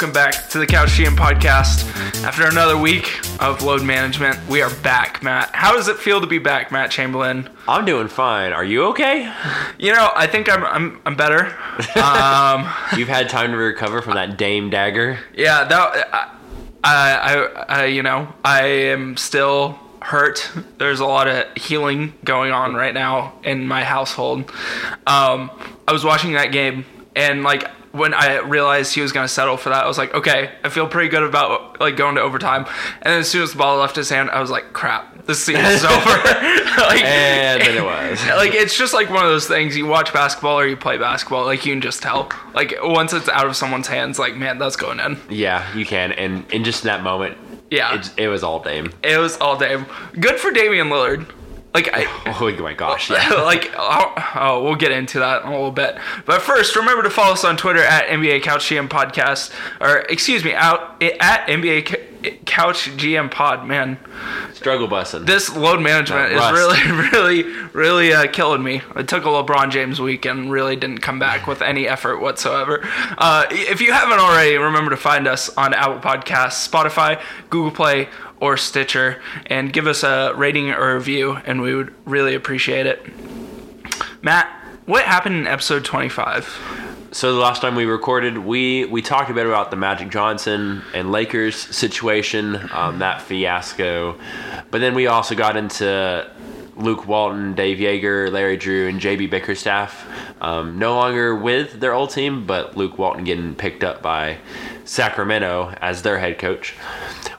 welcome back to the Couch GM podcast. After another week of load management, we are back, Matt. How does it feel to be back, Matt Chamberlain? I'm doing fine. Are you okay? You know, I think I'm I'm, I'm better. Um, You've had time to recover from that Dame dagger. yeah, that I, I, I, you know, I am still hurt. There's a lot of healing going on right now in my household. Um, I was watching that game and like when I realized he was going to settle for that, I was like, okay, I feel pretty good about like going to overtime. And then as soon as the ball left his hand, I was like, crap, this season's over. like, And then it was. like it's just like one of those things you watch basketball or you play basketball like you can just tell like once it's out of someone's hands like man that's going in Yeah, you can. And in just that moment, yeah it, it was all Dame. it was all day good for Damian Lillard like I Oh my gosh. Yeah. like oh, oh, we'll get into that in a little bit but first remember to follow us on twitter at nba couch gm podcast or excuse me out at nba couch gm pod man Struggle busting. this load management is really, really, really uh, killing me. I took a LeBron James week and really didn't come back with any effort whatsoever. Uh, if you haven't already, remember to find us on Apple Podcasts, Spotify, Google Play, or Stitcher, and give us a rating or review, and we would really appreciate it. Matt, what happened in episode 25? So the last time we recorded, we we talked a bit about the Magic Johnson and Lakers situation, um, that fiasco, but then we also got into Luke Walton, Dave Joerger, Larry Drew, and JB Bickerstaff, um, no longer with their old team, but Luke Walton getting picked up by Sacramento as their head coach.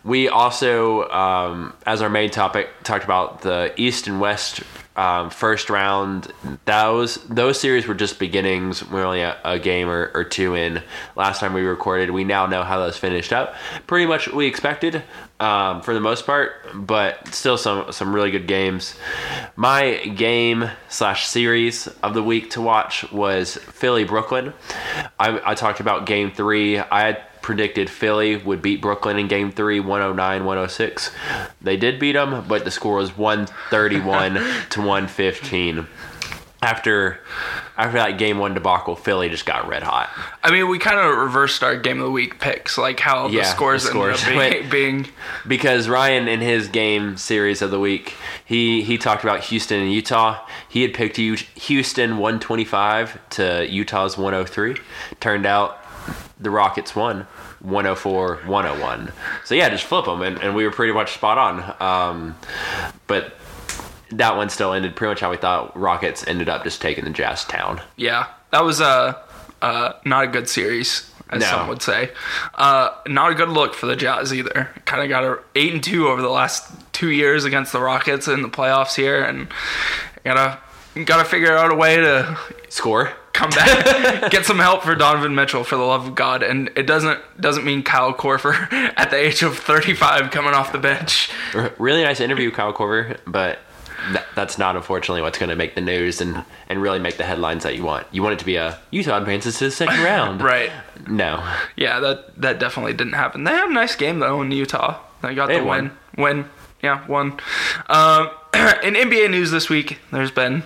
We also, um, as our main topic, talked about the East and West um, first round. Those those series were just beginnings. We're only a, a game or, or two in. Last time we recorded, we now know how those finished up. Pretty much we expected um, for the most part, but still some some really good games. My game slash series of the week to watch was Philly Brooklyn. I, I talked about game three. I had predicted Philly would beat Brooklyn in game three, 109 106. They did beat them, but the score was 131 to 115. After after that game one debacle, Philly just got red hot. I mean, we kind of reversed our game of the week picks, like how the Yeah, scores, the scores. ended up being, being because Ryan in his game series of the week, he he talked about Houston and Utah. He had picked Houston 125 to Utah's 103. Turned out the Rockets won 104 101. So yeah, just flip them, and, and we were pretty much spot on. Um, but that one still ended pretty much how we thought. Rockets ended up just taking the Jazz town. Yeah, that was a uh, not a good series, as No. some would say. Uh, not a good look for the Jazz either. Kind of got a eight and two over the last two years against the Rockets in the playoffs here, and gotta gotta figure out a way to Score. Come back, get some help for Donovan Mitchell for the love of God, and it doesn't doesn't mean Kyle Korver at the age of thirty five coming off the bench. Really nice interview, Kyle Korver, but th- that's not unfortunately what's going to make the news and, and really make the headlines that you want. You want it to be a Utah advances to the second round. Right. No. Yeah, that that definitely didn't happen. They had a nice game though in Utah. They got They the won. win. Win. Yeah, won. Um, in NBA news this week, there's been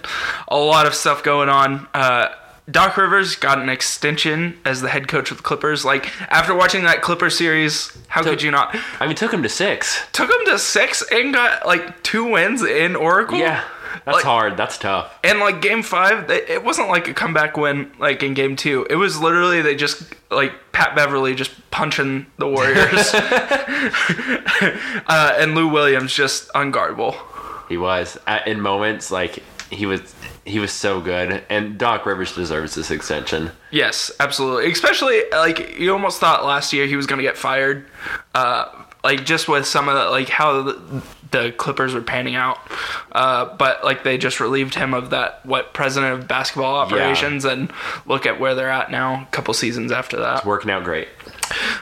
a lot of stuff going on. Uh, Doc Rivers got an extension as the head coach of the Clippers. Like after watching that Clipper series, how could you not? I mean, took him to six. Took him to six and got like two wins in Oracle. Yeah. That's Like- hard. That's tough. And like game five, it wasn't like a comeback win like in game two. It was literally they just like Pat Beverley just punching the Warriors, uh, and Lou Williams just unguardable. He was. At, in moments, like, he was he was so good. And Doc Rivers deserves this extension. Yes, absolutely. Especially like you almost thought last year he was gonna get fired, uh, like just with some of the like how the, the Clippers were panning out. Uh, but like they just relieved him of that what president of basketball operations, and look at where they're at now, a couple seasons after that. Working out great.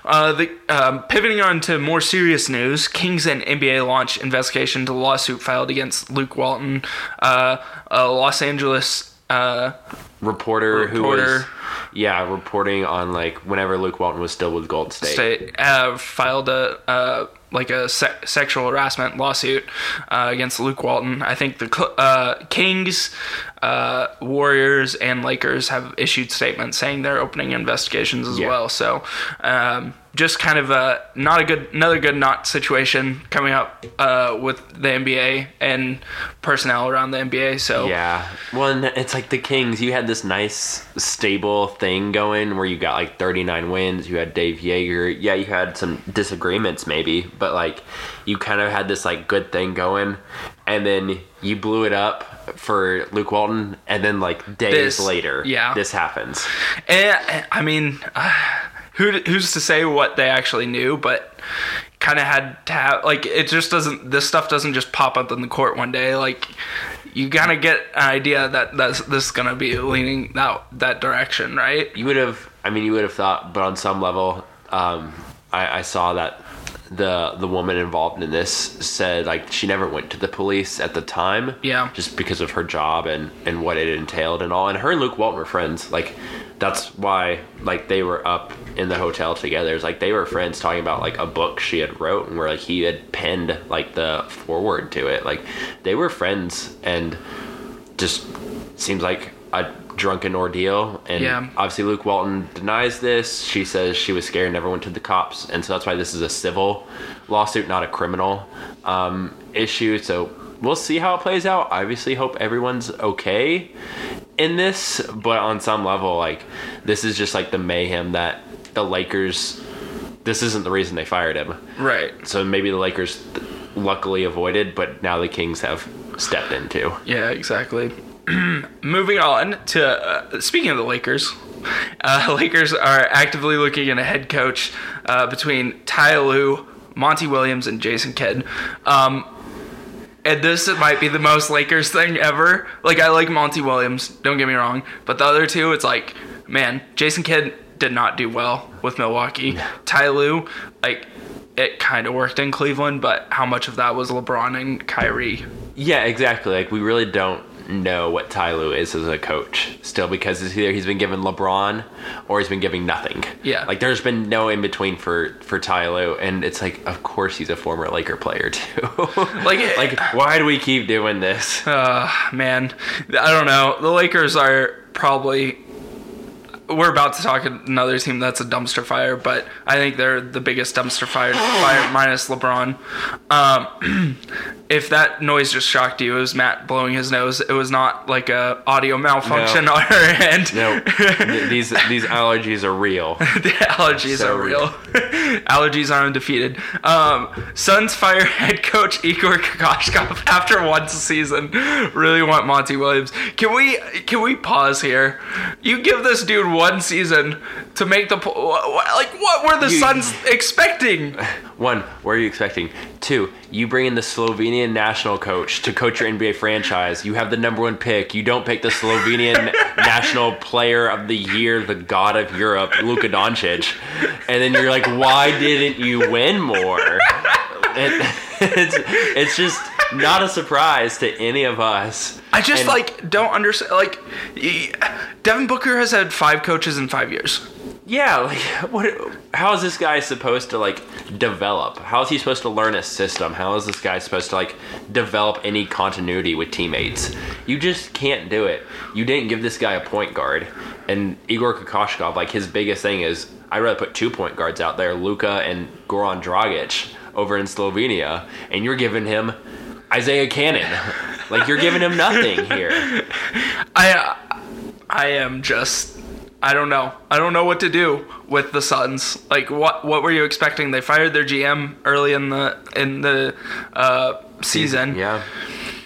Uh, the, um, pivoting on to more serious news, Kings and NBA launch investigation into the lawsuit filed against Luke Walton, uh, a Los Angeles uh, Reporter, who was yeah reporting on like whenever Luke Walton was still with Golden State. state uh, filed a uh, like a se- sexual harassment lawsuit uh, against Luke Walton. I think the uh, Kings, uh, Warriors, and Lakers have issued statements saying they're opening investigations as Yeah. well. So um, just kind of a not a good another good not situation coming up uh, with the NBA and personnel around the NBA. So Yeah. Well, it's like the Kings. You had this nice, stable thing going where you got like 39 wins. You had Dave Joerger. Yeah, you had some disagreements maybe, but like you kind of had this like good thing going, and then you blew it up for Luke Walton, and then like days This- later, yeah. this happens. And I mean, uh, who who's to say what they actually knew? But kind of had to have like it just doesn't. This stuff doesn't just pop up in the court one day. Like you gotta get an idea that that's, this is gonna be leaning that that direction, right? You would have, I mean, you would have thought, but on some level, um, I, I saw that the the woman involved in this said like she never went to the police at the time. Yeah. Just because of her job and and what it entailed and all. And her and Luke Walton were friends. Like that's why like they were up in the hotel together. It's like they were friends talking about like a book she had wrote and where like he had penned like the foreword to it. Like they were friends and just seems like a drunken ordeal. And Yeah. obviously, Luke Walton denies this. She says she was scared, never went to the cops, and so that's why this is a civil lawsuit, not a criminal um, issue. So we'll see how it plays out. Obviously, hope everyone's okay in this, but on some level, like this is just like the mayhem that the Lakers. This isn't the reason they fired him. Right. So maybe the Lakers luckily avoided, but now the Kings have stepped into. Yeah, exactly. Moving on to uh, speaking of the Lakers, uh, Lakers are actively looking at a head coach uh, between Ty Lue, Monty Williams, and Jason Kidd. Um, and this might be the most Lakers thing ever. Like I like Monty Williams, don't get me wrong, but the other two, it's like, man, Jason Kidd did not do well with Milwaukee. Ty Lue, like. It kind of worked in Cleveland, but how much of that was LeBron and Kyrie? Yeah, exactly. Like we really don't know what Ty Lue is as a coach still because it's either he's been given LeBron or he's been giving nothing. Yeah. Like there's been no in between for for Ty Lue, and it's like of course he's a former Laker player too. Like- like why do we keep doing this? Uh, man, I don't know. The Lakers are probably. We're about to talk another team that's a dumpster fire, but I think they're the biggest dumpster fire, fire minus LeBron. Um, if that noise just shocked you, it was Matt blowing his nose. It was not like a audio malfunction No. on her end. No, these these allergies are real. the allergies So are real. allergies are undefeated. Um, Suns fire head coach Igor Kokoshkov after one season. Really want Monty Williams. Can we can we pause here? You give this dude one season to make the po- wha- wha- like what were the You- Suns expecting? One, what are you expecting? Two, you bring in the Slovenian national coach to coach your NBA franchise. You have the number one pick. You don't pick the Slovenian national player of the year, the god of Europe, Luka Doncic. And then you're like, why didn't you win more? It, it's, it's just not a surprise to any of us. I just And- like don't understand. Like Devin Booker has had five coaches in five years. Yeah, like what? How is this guy supposed to like develop? How is he supposed to learn a system? How is this guy supposed to like develop any continuity with teammates? You just can't do it. You didn't give this guy a point guard, and Igor Kokoshkov. Like his biggest thing is, I'd rather put two point guards out there, Luka and Goran Dragic, over in Slovenia, and you're giving him Isaiah Canaan. like you're giving him nothing here. I I am just I don't know. I don't know what to do with the Suns. Like what what were you expecting? They fired their GM early in the in the uh, season. Yeah.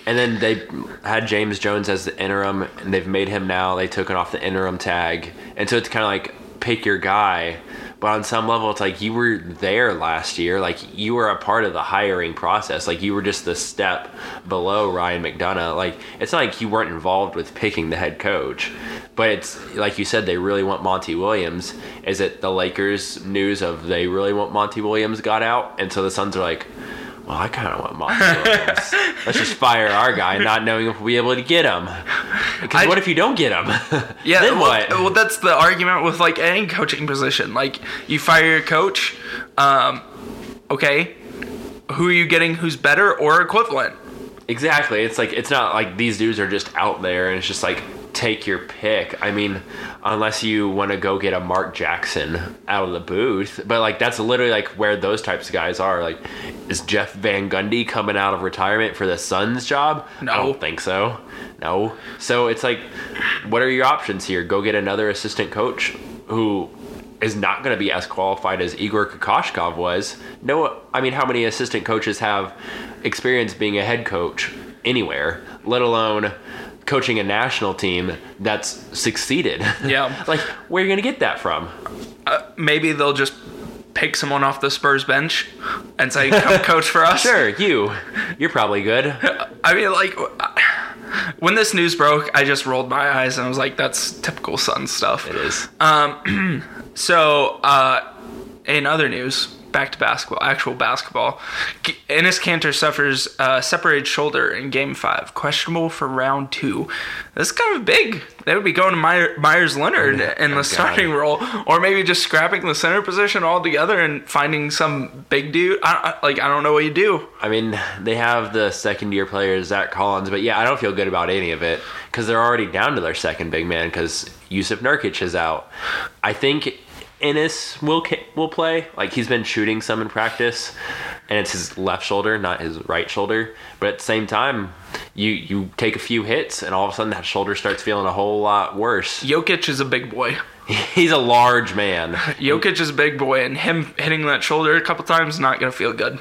And then they had James Jones as the interim, and they've made him now. They took it off the interim tag, and so it's kind of like pick your guy. But on some level, it's like you were there last year. Like you were a part of the hiring process. Like you were just the step below Ryan McDonough. Like it's not like you weren't involved with picking the head coach. But it's like you said, they really want Monty Williams. Is it the Lakers news of they really want Monty Williams got out, and so the Suns are like, well, I kind of want Williams. Let's just fire our guy, not knowing if we'll be able to get him. Because I- what if you don't get him? Yeah, then well, what? Well, that's the argument with like any coaching position. Like you fire your coach, um, okay, who are you getting who's better or equivalent? Exactly. It's like it's not like these dudes are just out there and it's just like take your pick. I mean, unless you want to go get a Mark Jackson out of the booth, but like that's literally like where those types of guys are. Like, is Jeff Van Gundy coming out of retirement for the Suns job? No. I don't think so. No. So it's like, what are your options here? Go get another assistant coach who is not going to be as qualified as Igor Kokoshkov was. No, I mean, how many assistant coaches have experience being a head coach anywhere, let alone coaching a national team that's succeeded? Yeah. like, where are you going to get that from? Uh, maybe they'll just pick someone off the Spurs bench and say, "Come coach for us." Sure, you. You're probably good. I mean, like when this news broke, I just rolled my eyes and I was like, "That's typical Sun stuff." It is. Um, So, uh, in other news, back to basketball, actual basketball. Enes Kanter suffers uh, separated shoulder in Game Five, questionable for round two. This is kind of big. They would be going to Meyer, Meyers Leonard in the starting role, or maybe just scrapping the center position altogether and finding some big dude. I, I, like I don't know what you do. I mean, they have the second year player, Zach Collins, but yeah, I don't feel good about any of it because they're already down to their second big man because Yusuf Nurkic is out. I think Enes will will play. Like he's been shooting some in practice, and it's his left shoulder, not his right shoulder. But at the same time, you you take a few hits, and all of a sudden that shoulder starts feeling a whole lot worse. Jokic is a big boy. He's a large man, Jokic is a big boy, and him hitting that shoulder a couple times is not gonna feel good.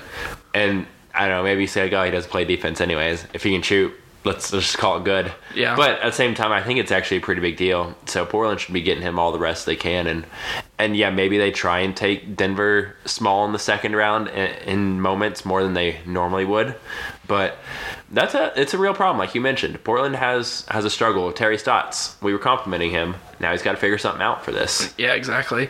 and I don't know. Maybe you say, "Oh, he doesn't play defense anyways." If he can shoot, let's just call it good. Yeah. But at the same time, I think it's actually a pretty big deal. So Portland should be getting him all the rest they can, and and yeah, maybe they try and take Denver small in the second round in, in moments more than they normally would. But that's a it's a real problem, like you mentioned. Portland has has a struggle with Terry Stotts. We were complimenting him. Now he's got to figure something out for this. Yeah, exactly.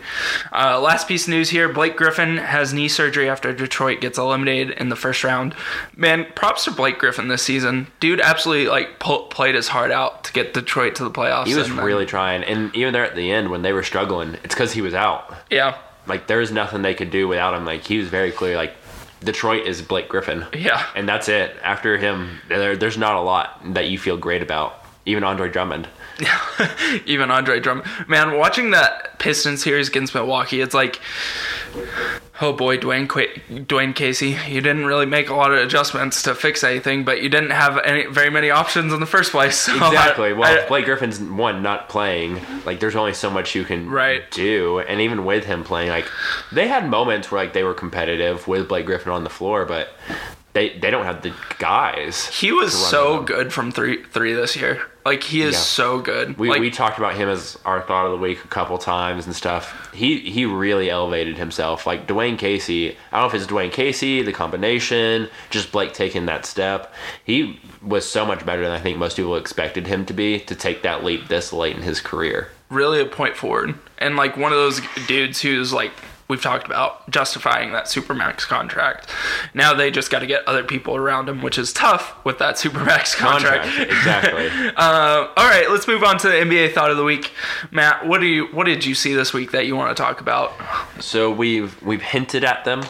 Uh, last piece of news here: Blake Griffin has knee surgery after Detroit gets eliminated in the first round. Man, props to Blake Griffin this season. Dude, absolutely like played his heart out to get Detroit to the playoffs. He was and then- really trying, and even there at the end when they were struggling, it's because he was out. yeah, like there's nothing they could do without him. Like he was very clear. Like Detroit is Blake Griffin, yeah. and that's it. After him, there, there's not a lot that you feel great about. Even Andre Drummond. Even Andre Drummond. Man, watching that Pistons series against Milwaukee, it's like, oh boy, Dwane Qu- Dwane Casey, you didn't really make a lot of adjustments to fix anything, but you didn't have any very many options in the first place. So I- Exactly. Well, I- Blake Griffin's one not playing. Like there's only so much you can Right. do, and even with him playing, like they had moments where like they were competitive with Blake Griffin on the floor, but they they don't have the guys. he was so them. good from three three this year. Like he is Yeah. so good. We, like, we talked about him as our thought of the week a couple times and stuff. He he really elevated himself. Like Dwane Casey, I don't know if it's Dwane Casey, the combination, just Blake taking that step. He was so much better than I think most people expected him to be to take that leap this late in his career. really a point forward and like one of those dudes who's like we've talked about justifying that supermax contract now they just got to get other people around him which is tough with that supermax contract, Contract, exactly. uh, all right let's move on to the nba thought of the week matt what do you what did you see this week that you want to talk about So we've we've hinted at them,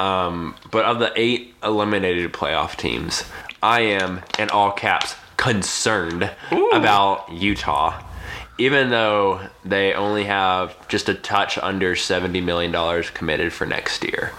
um, but of the eight eliminated playoff teams, I am in all caps concerned Ooh. about Utah. Even though they only have just a touch under seventy million dollars committed for next year,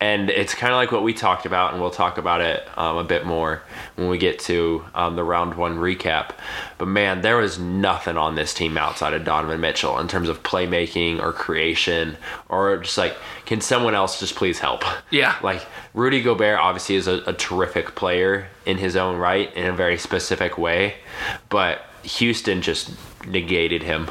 and it's kind of like what we talked about, and we'll talk about it um, a bit more when we get to um, the round one recap. But man, there was nothing on this team outside of Donovan Mitchell in terms of playmaking or creation, or just like, can someone else just please help? Yeah. Like Rudy Gobert obviously is a, a terrific player in his own right in a very specific way, but Houston just negated him,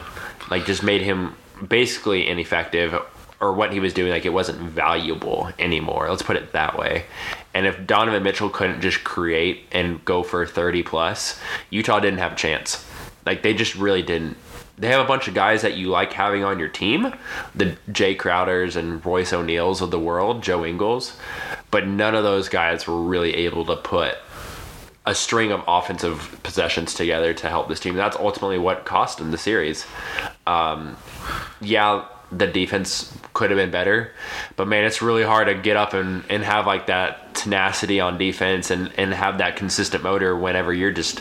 like just made him basically ineffective or what he was doing like it wasn't valuable anymore. Let's put it that way. And if donovan mitchell couldn't just create and go for 30 plus utah didn't have a chance. Like they just really didn't. They have a bunch of guys that you like having on your team the jae crowders and royce o'neales of the world joe ingles but none of those guys were really able to put a string of offensive possessions together to help this team. That's ultimately what cost them the series. Um, yeah, the defense could have been better, but man, it's really hard to get up and, and have like that tenacity on defense and, and have that consistent motor whenever you're just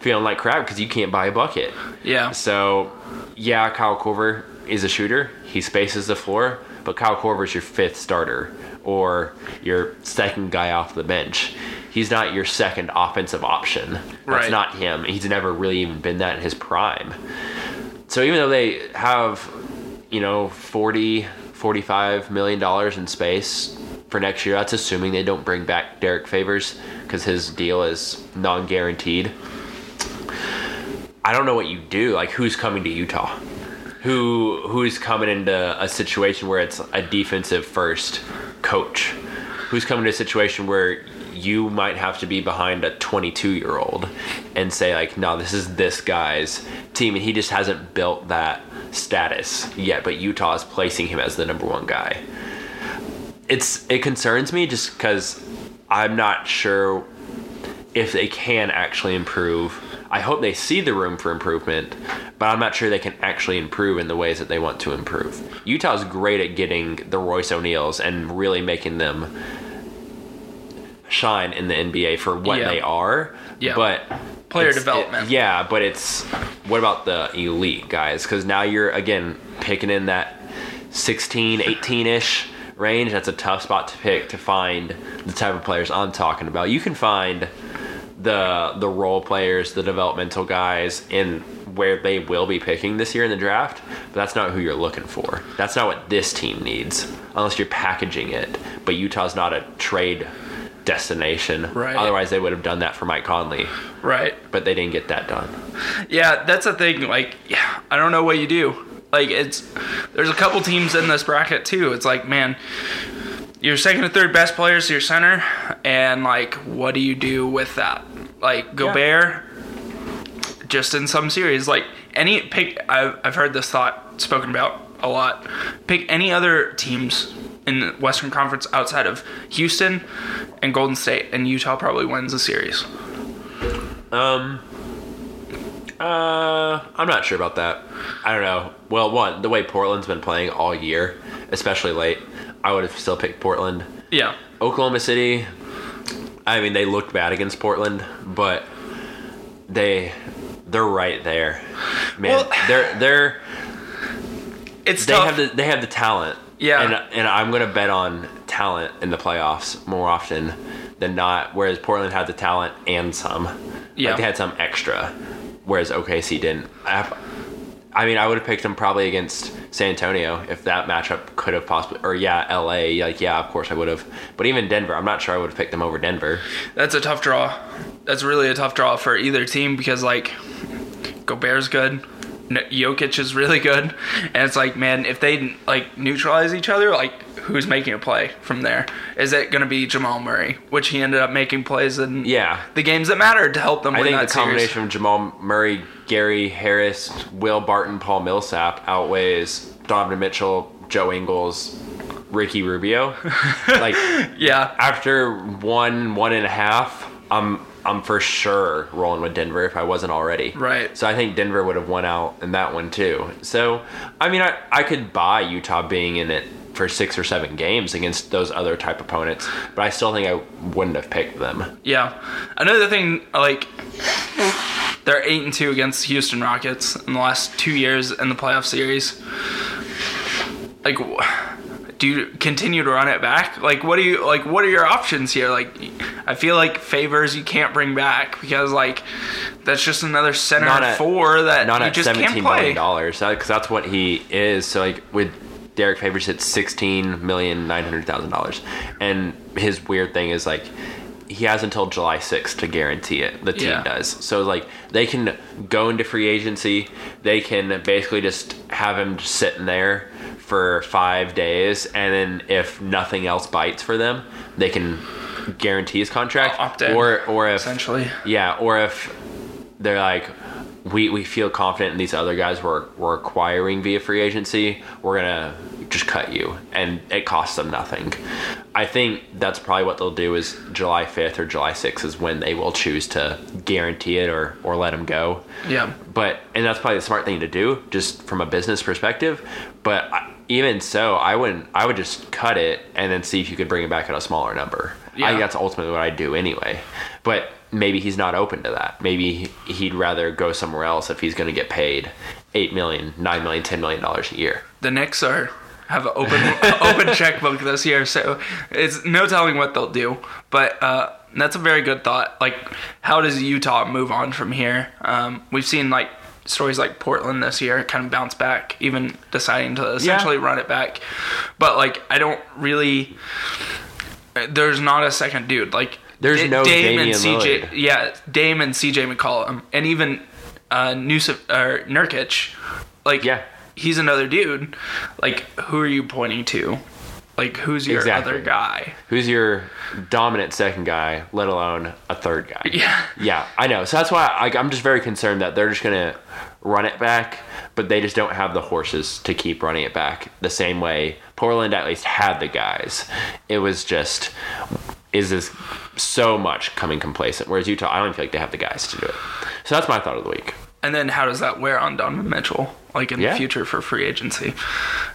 feeling like crap because you can't buy a bucket. Yeah. So, yeah, Kyle Korver is a shooter. He spaces the floor, but Kyle Korver's your fifth starter or your second guy off the bench. He's not your second offensive option. That's Right. not him. He's never really even been that in his prime. So even though they have, you know, 40, 45 million dollars in space for next year, that's assuming they don't bring back Derrick Favors because his deal is non-guaranteed. I don't know what you do. Like, who's coming to Utah? Who who's coming into a situation where it's a defensive first coach? Who's coming to a situation where you might have to be behind a 22 year old and say like, no, this is this guy's team, and he just hasn't built that status yet. But Utah is placing him as the number one guy. It's it concerns me just because I'm not sure if they can actually improve. I hope they see the room for improvement, but I'm not sure they can actually improve in the ways that they want to improve. Utah's great at getting the Royce O'Neales and really making them shine in the NBA for what Yeah. they are. Yeah. But Player development. it- yeah, but it's what about the elite guys? Because now you're again picking in that 16, 18 ish range. That's a tough spot to pick to find the type of players I'm talking about. You can find the the role players, the developmental guys in where they will be picking this year in the draft, but that's not who you're looking for. That's not what this team needs, unless you're packaging it. But Utah's not a trade destination. Right. Otherwise, they would have done that for Mike Conley, Right. but they didn't get that done. Yeah, that's the thing. Like, yeah, I don't know what you do. Like, it's there's a couple teams in this bracket too. It's like, man, your second and third best players, to your center, and like, what do you do with that? Like Gobert, just in some series, like any pick. I've I've heard this thought spoken about a lot. Pick any other teams in the Western Conference outside of Houston and Golden State, and Utah probably wins the series. Um. Uh, I'm not sure about that. I don't know. Well, one, the way Portland's been playing all year, especially late, I would have still picked Portland. Yeah. Oklahoma City, I mean, they looked bad against Portland, but they they're right there. Man, Well- they're they're It's they tough. have the they have the talent. Yeah. And and I'm gonna bet on talent in the playoffs more often than not. Whereas Portland had the talent and some. Yeah. Like they had some extra. Whereas OKC didn't. I, I mean, I would have picked them probably against San Antonio if that matchup could have possibly, or yeah, LA. Like yeah, of course I would have. But even Denver, I'm not sure I would have picked them over Denver. That's a tough draw. That's really a tough draw for either team because like Gobert's good, Jokic is really good, and it's like man, if they like neutralize each other, like who's making a play from there? Is it going to be Jamal Murray, which he ended up making plays in Yeah. the games that mattered to help them I win think that the series? combination of Jamal Murray, Gary Harris, Will Barton, Paul Millsap outweighs Donovan Mitchell, Joe Ingles, Ricky Rubio. like Yeah, after one one and a half, I'm I'm for sure rolling with Denver if I wasn't already. Right. So I think Denver would have won out in that one too. So I mean I I could buy Utah being in it for six or seven games against those other type opponents, but I still think I wouldn't have picked them. yeah. Another thing, like they're eight and two against Houston Rockets in the last two years in the playoff series. Like, do you continue to run it back? Like, what do you like? What are your options here? Like, I feel like favors you can't bring back because like that's just another center Not at- four that not you at just seventeen million dollars because that's what he is. So like with Derrick Favors, it's sixteen million nine hundred thousand dollars, and his weird thing is like he has until July sixth to guarantee it. The team Yeah. does. So like they can go into free agency. They can basically just have him just sitting there for five days, and then if nothing else bites for them, they can guarantee his contract. Opt in, or or if essentially. yeah, or if they're like, we, we feel confident in these other guys we're, we're acquiring via free agency, we're going to just cut you. And it costs them nothing. I think that's probably what they'll do is July 5th or July 6th is when they will choose to guarantee it or, or let him go. Yeah, But, and that's probably the smart thing to do just from a business perspective. But I, even so, I wouldn't, I would just cut it and then see if you could bring it back at a smaller number Yeah. I think that's ultimately what I'd do anyway. But maybe he's not open to that. Maybe he- he'd rather go somewhere else if he's going to get paid eight million, nine million, ten million dollars a year. the Knicks are have an open open checkbook this year, so it's no telling what they'll do. But uh, that's a very good thought. Like, how does Utah move on from here? Um, we've seen like stories like Portland this year kind of bounce back, even deciding to essentially run it back. But like, I don't really. There's not a second dude like. There's Da- no Dame Damian and CJ. Lillard. Yeah, Dame and CJ McCollum, and even uh, Nusif, or Nurkic. Like, Yeah. he's another dude. Like, who are you pointing to? Like, who's your Exactly. other guy? Who's your dominant second guy, let alone a third guy? Yeah. Yeah, I know. So that's why I, I'm just very concerned that they're just going to run it back, but they just don't have the horses to keep running it back the same way Portland at least had the guys. It was just, is this so much coming complacent? Whereas Utah, I don't feel like they have the guys to do it. So that's my thought of the week. And then how does that wear on Donovan Mitchell? Like in Yeah. the future for free agency?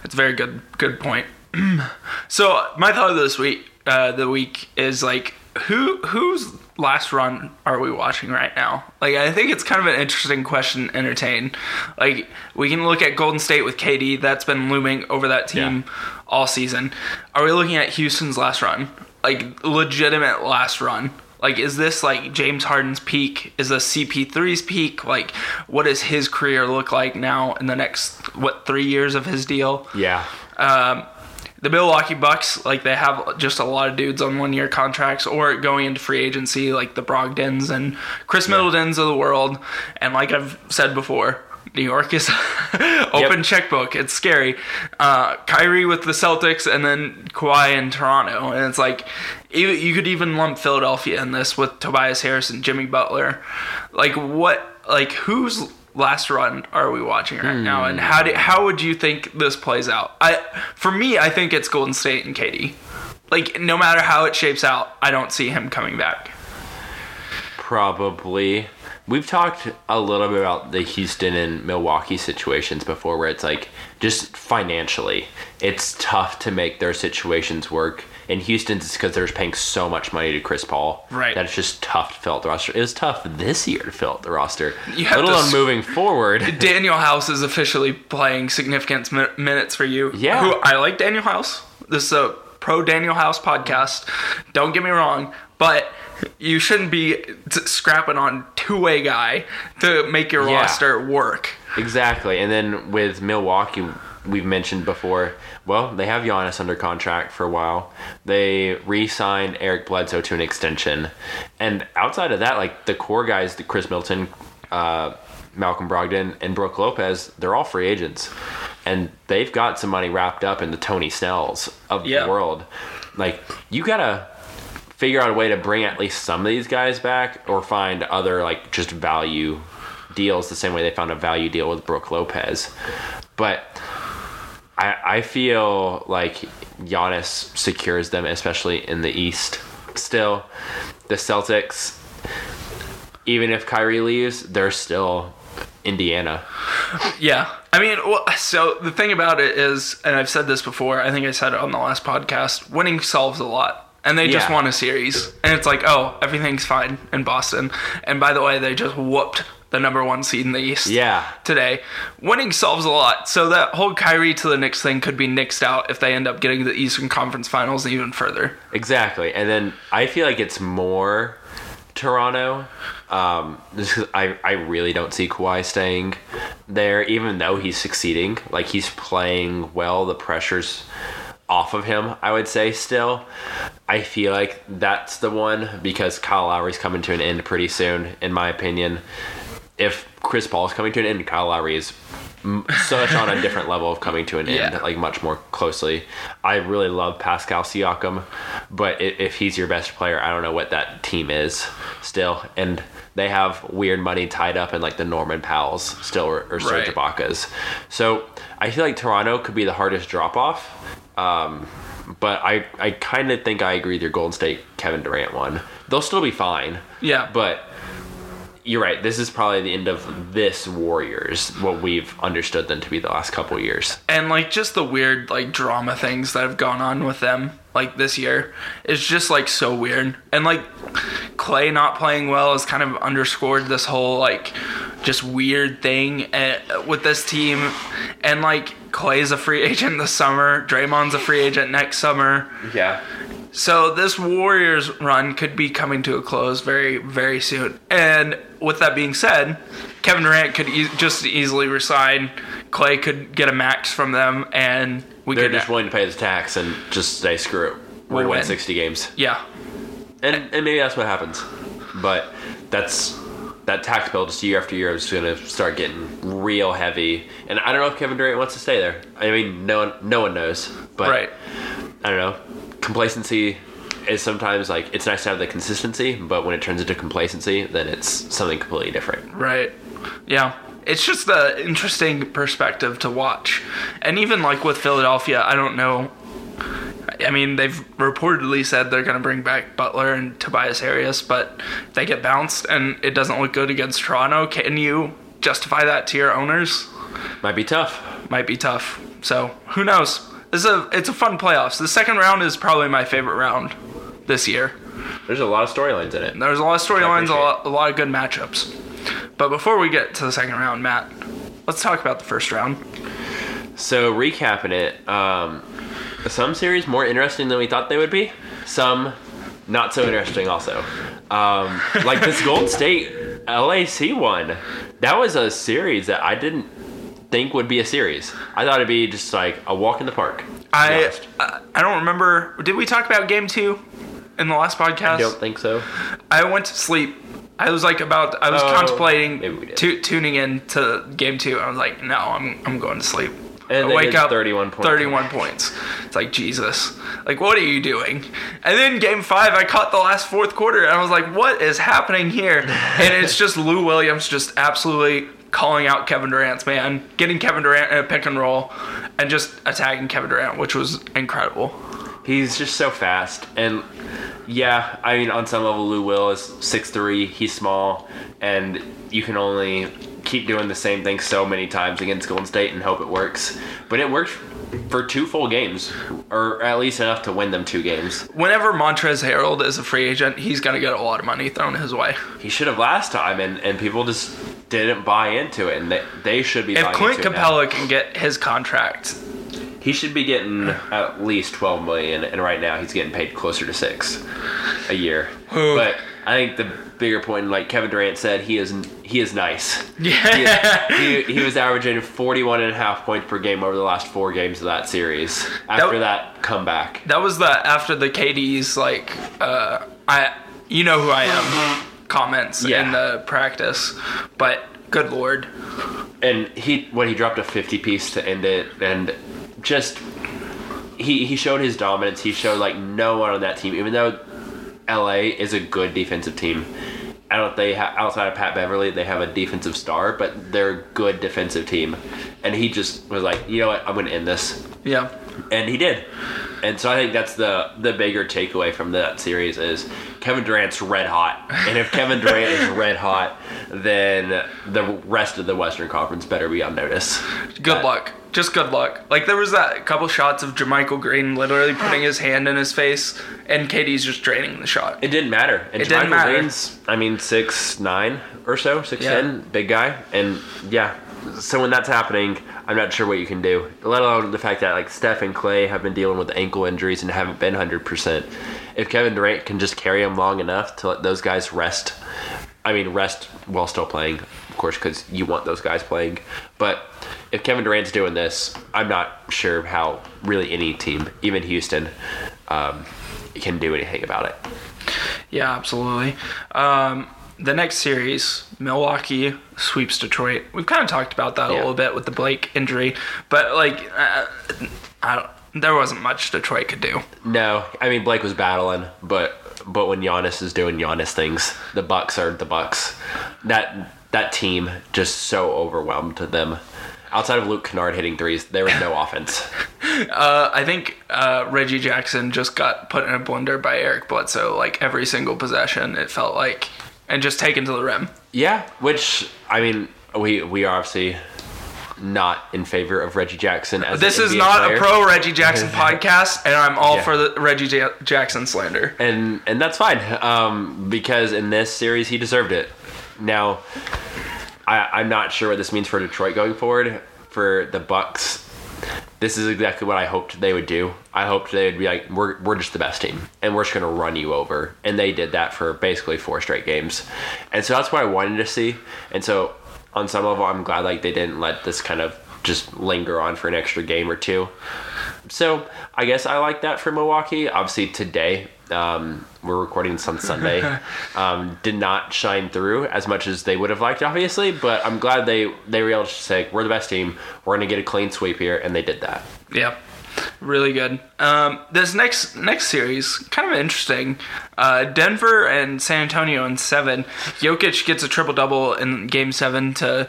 It's a very good good point. so my thought of this week, uh, the week is like who whose last run are we watching right now? Like I think it's kind of an interesting question to entertain. Like we can look at Golden State with KD, that's been looming over that team all season. Are we looking at Houston's last run? Like legitimate last run? Like, is this like James Harden's peak? Is this CP3's peak? Like, what does his career look like now in the next, what, three years of his deal? Yeah. Um, the Milwaukee Bucks, like, they have just a lot of dudes on one year contracts or going into free agency, like the Brogdons and Chris Middletons of the world. And like I've said before, New York is open Yep. checkbook. It's scary. Uh, Kyrie with the Celtics and then Kawhi in Toronto. And it's like, you, you could even lump Philadelphia in this with Tobias Harris and Jimmy Butler. Like, what, like, whose last run are we watching right now? And how, do, how would you think this plays out? I, for me, I think it's Golden State and KD. Like, no matter how it shapes out, I don't see him coming back. Probably. We've talked a little bit about the Houston and Milwaukee situations before where it's like just financially, it's tough to make their situations work. In Houston's it's because they're paying so much money to Chris Paul. Right. That it's just tough to fill out the roster. It was tough this year to fill out the roster. Let alone s- moving forward. Danuel House is officially playing significant mi- minutes for you. Yeah. Who I like Danuel House. This is a pro Danuel House podcast. Don't get me wrong, but you shouldn't be scrapping on two way guy to make your Yeah. roster work. Exactly. And then with Milwaukee, we've mentioned before, well, they have Giannis under contract for a while. They re signed Eric Bledsoe to an extension. And outside of that, like the core guys, Chris Middleton, uh, Malcolm Brogdon, and Brook Lopez, they're all free agents. And they've got some money wrapped up in the Tony Snells of Yeah. the world. Like, you gotta figure out a way to bring at least some of these guys back or find other like just value deals the same way they found a value deal with Brook Lopez. But I I feel like Giannis secures them, especially in the East. Still, the Celtics, even if Kyrie leaves, they're still Indiana. Yeah. I mean, so the thing about it is, and I've said this before, I think I said it on the last podcast, winning solves a lot. And they just Yeah. won a series. And it's like, oh, everything's fine in Boston. And by the way, they just whooped the number one seed in the East Yeah. today. Winning solves a lot. So that whole Kyrie to the Knicks thing could be nixed out if they end up getting the Eastern Conference Finals even further. Exactly. And then I feel like it's more Toronto. Um, I, I really don't see Kawhi staying there, even though he's succeeding. Like he's playing well. The pressure's off of him, I would say still. I feel like that's the one because Kyle Lowry's coming to an end pretty soon, in my opinion. If Chris Paul's coming to an end, Kyle Lowry is such on a different level of coming to an end, Yeah. like much more closely. I really love Pascal Siakam, but if he's your best player, I don't know what that team is still. And they have weird money tied up in like the Norman Powell's still or, or Serge Right. Ibaka's. So I feel like Toronto could be the hardest drop off. Um, but I, I kind of think I agree with your Golden State Kevin Durant one. They'll still be fine. Yeah. But you're right. This is probably the end of this Warriors, what we've understood them to be the last couple years. and like just the weird like drama things that have gone on with them like this year is just like so weird. And like Clay not playing well has kind of underscored this whole like just weird thing uh, with this team. And like Clay's a free agent this summer, Draymond's a free agent next summer. Yeah. So this Warriors run could be coming to a close very, very soon. And with that being said, Kevin Durant could e- just easily resign. Clay could get a max from them, and we They're just willing to pay the tax and just say screw it. Win win. 60 games. yeah, And and maybe that's what happens. But that's that tax bill just year after year is going to start getting real heavy. And I don't know if Kevin Durant wants to stay there. I mean, no one no one knows. But right. I don't know. Complacency is sometimes like it's nice to have the consistency, but when it turns into complacency, then it's something completely different. Right. Yeah. It's just the interesting perspective to watch. And even like with Philadelphia, I don't know. I mean, they've reportedly said they're going to bring back Butler and Tobias Harris, but they get bounced and it doesn't look good against Toronto. Can you justify that to your owners? Might be tough. Might be tough. So who knows? This is a it's a fun playoffs. The second round is probably my favorite round this year. There's a lot of storylines in it. There's a lot of storylines, a a lot of good matchups. But before we get to the second round, Matt, let's talk about the first round. So recapping it, um, some series more interesting than we thought they would be. Some not so interesting also. Um, like this Gold State LAC one, that was a series that I didn't think would be a series. I thought it'd be just like a walk in the park. I. I I don't remember. Did we talk about game two in the last podcast? I don't think so. I went to sleep. I was like about. I was Oh, contemplating tu- tuning in to game two. I was like, no, I'm I'm going to sleep. And I wake up 31 points. 31 points. It's like Jesus. Like what are you doing? And then game five, I caught the last fourth quarter, and I was like, what is happening here? and it's just Lou Williams just absolutely calling out Kevin Durant's man, getting Kevin Durant in a pick and roll, and just attacking Kevin Durant, which was incredible. He's just so fast. And yeah, I mean, on some level, Lou Will is 6'3, he's small, and you can only keep doing the same thing so many times against Golden State and hope it works. But it worked for two full games, or at least enough to win them two games. Whenever Montrezl Harrell is a free agent, he's gonna get a lot of money thrown his way. He should have last time, and, and people just didn't buy into it, and they, they should be If buying Clint into it now. Capela can get his contract, He should be getting at least 12 million, and right now he's getting paid closer to six a year. But I think the bigger point, like Kevin Durant said, he is he is nice. yeah, He, he was averaging 41 and a half points per game over the last four games of that series. After that comeback, that was the after the KD's like, uh, I, you know who I am, comments Yeah. in the practice, but good lord, and he when he dropped a 50 piece to end it, and just he he showed his dominance. He showed like no one on that team, even though LA is a good defensive team. I don't they ha- outside of Pat Beverley they have a defensive star, but they're a good defensive team. And he just was like, you know what, I'm going to end this, yeah, and he did. And so I think that's the the bigger takeaway from that series is Kevin Durant's red hot, and if Kevin Durant is red hot, then the rest of the Western Conference better be on notice. good That- luck. Just good luck. Like there was that couple shots of JaMychal Green literally putting his hand in his face, and KD's just draining the shot. It didn't matter. And It didn't JaMychal matter. Green's, I mean, six nine or so, six Yeah. ten, big guy, and yeah. So when that's happening, I'm not sure what you can do. Let alone the fact that like Steph and Clay have been dealing with ankle injuries and haven't been hundred percent. If Kevin Durant can just carry them long enough to let those guys rest, I mean, rest while still playing, of course, because you want those guys playing. But if Kevin Durant's doing this, I'm not sure how really any team, even Houston, um, can do anything about it. Yeah, absolutely. Um, the next series, Milwaukee sweeps Detroit. We've kind of talked about that a little bit with the Blake injury, but like, uh, I don't. There wasn't much Detroit could do. No, I mean Blake was battling, but but when Giannis is doing Giannis things, the Bucks are the Bucks. That that team just so overwhelmed them. Outside of Luke Kennard hitting threes, there was no offense. Uh, I think uh, Reggie Jackson just got put in a blender by Eric Bledsoe. Like every single possession, it felt like, and just taken to the rim. Yeah, which I mean, we we are obviously not in favor of Reggie Jackson as This is not player. a pro Reggie Jackson podcast, and I'm all Yeah. for the Reggie Ja- Jackson slander. and and that's fine um, because in this series he deserved it. Now, I, I'm not sure what this means for Detroit going forward. For the Bucks, this is exactly what I hoped they would do. I hoped they would be like, we're we're just the best team, and we're just gonna run you over. And they did that for basically four straight games, and so that's what I wanted to see. And so on some level, I'm glad like they didn't let this kind of just linger on for an extra game or two. So I guess I like that for Milwaukee. Obviously today, um, we're recording this on Sunday, um, did not shine through as much as they would have liked, obviously. But I'm glad they they were able to say we're the best team. We're going to get a clean sweep here, and they did that. Yep. Really good. Um, this next next series kind of interesting. Uh, Denver and San Antonio in seven. Jokic gets a triple double in Game Seven to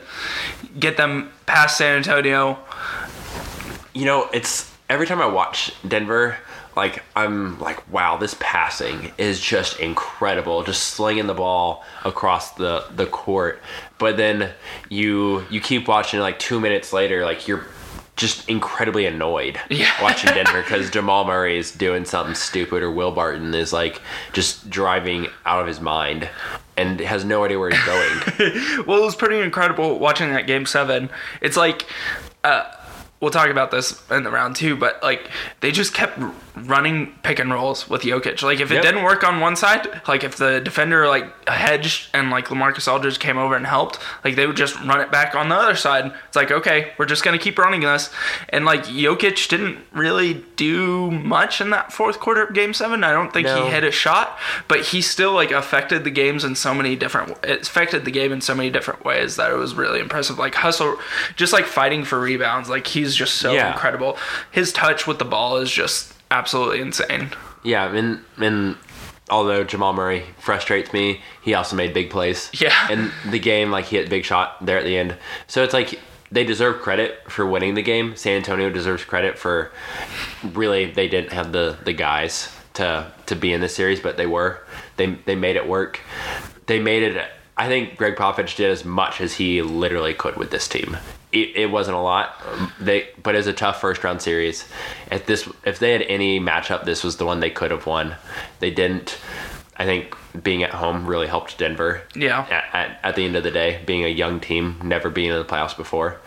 get them past San Antonio. You know, it's every time I watch Denver, like I'm like, wow, this passing is just incredible, just slinging the ball across the the court. But then you you keep watching, like two minutes later, like you're just incredibly annoyed Yeah. watching Denver because Jamal Murray is doing something stupid or Will Barton is like just driving out of his mind and has no idea where he's going. Well, it was pretty incredible watching that game seven. It's like, uh, we'll talk about this in the round two, but like they just kept running pick and rolls with Jokic. Like if it Yep. didn't work on one side, like if the defender like hedged and like Lamarcus Aldridge came over and helped, like they would just run it back on the other side. It's like okay, we're just gonna keep running this, and like Jokic didn't really do much in that fourth quarter of Game Seven. I don't think No. he hit a shot, but he still like affected the games in so many different. It affected the game in so many different ways that it was really impressive. Like hustle, just like fighting for rebounds. Like he's just so Yeah. incredible. His touch with the ball is just absolutely insane. Yeah, and and although Jamal Murray frustrates me, he also made big plays. Yeah. And the game, like he hit big shot there at the end. So it's like they deserve credit for winning the game. San Antonio deserves credit for really they didn't have the the guys to to be in this series, but they were. They they made it work. They made it. I think Gregg Popovich did as much as he literally could with this team. It, it wasn't a lot, they but it was a tough first round series. If this if they had any matchup, this was the one they could have won. They didn't. I think being at home really helped Denver. Yeah. At, at, at the end of the day, being a young team, never being in the playoffs before,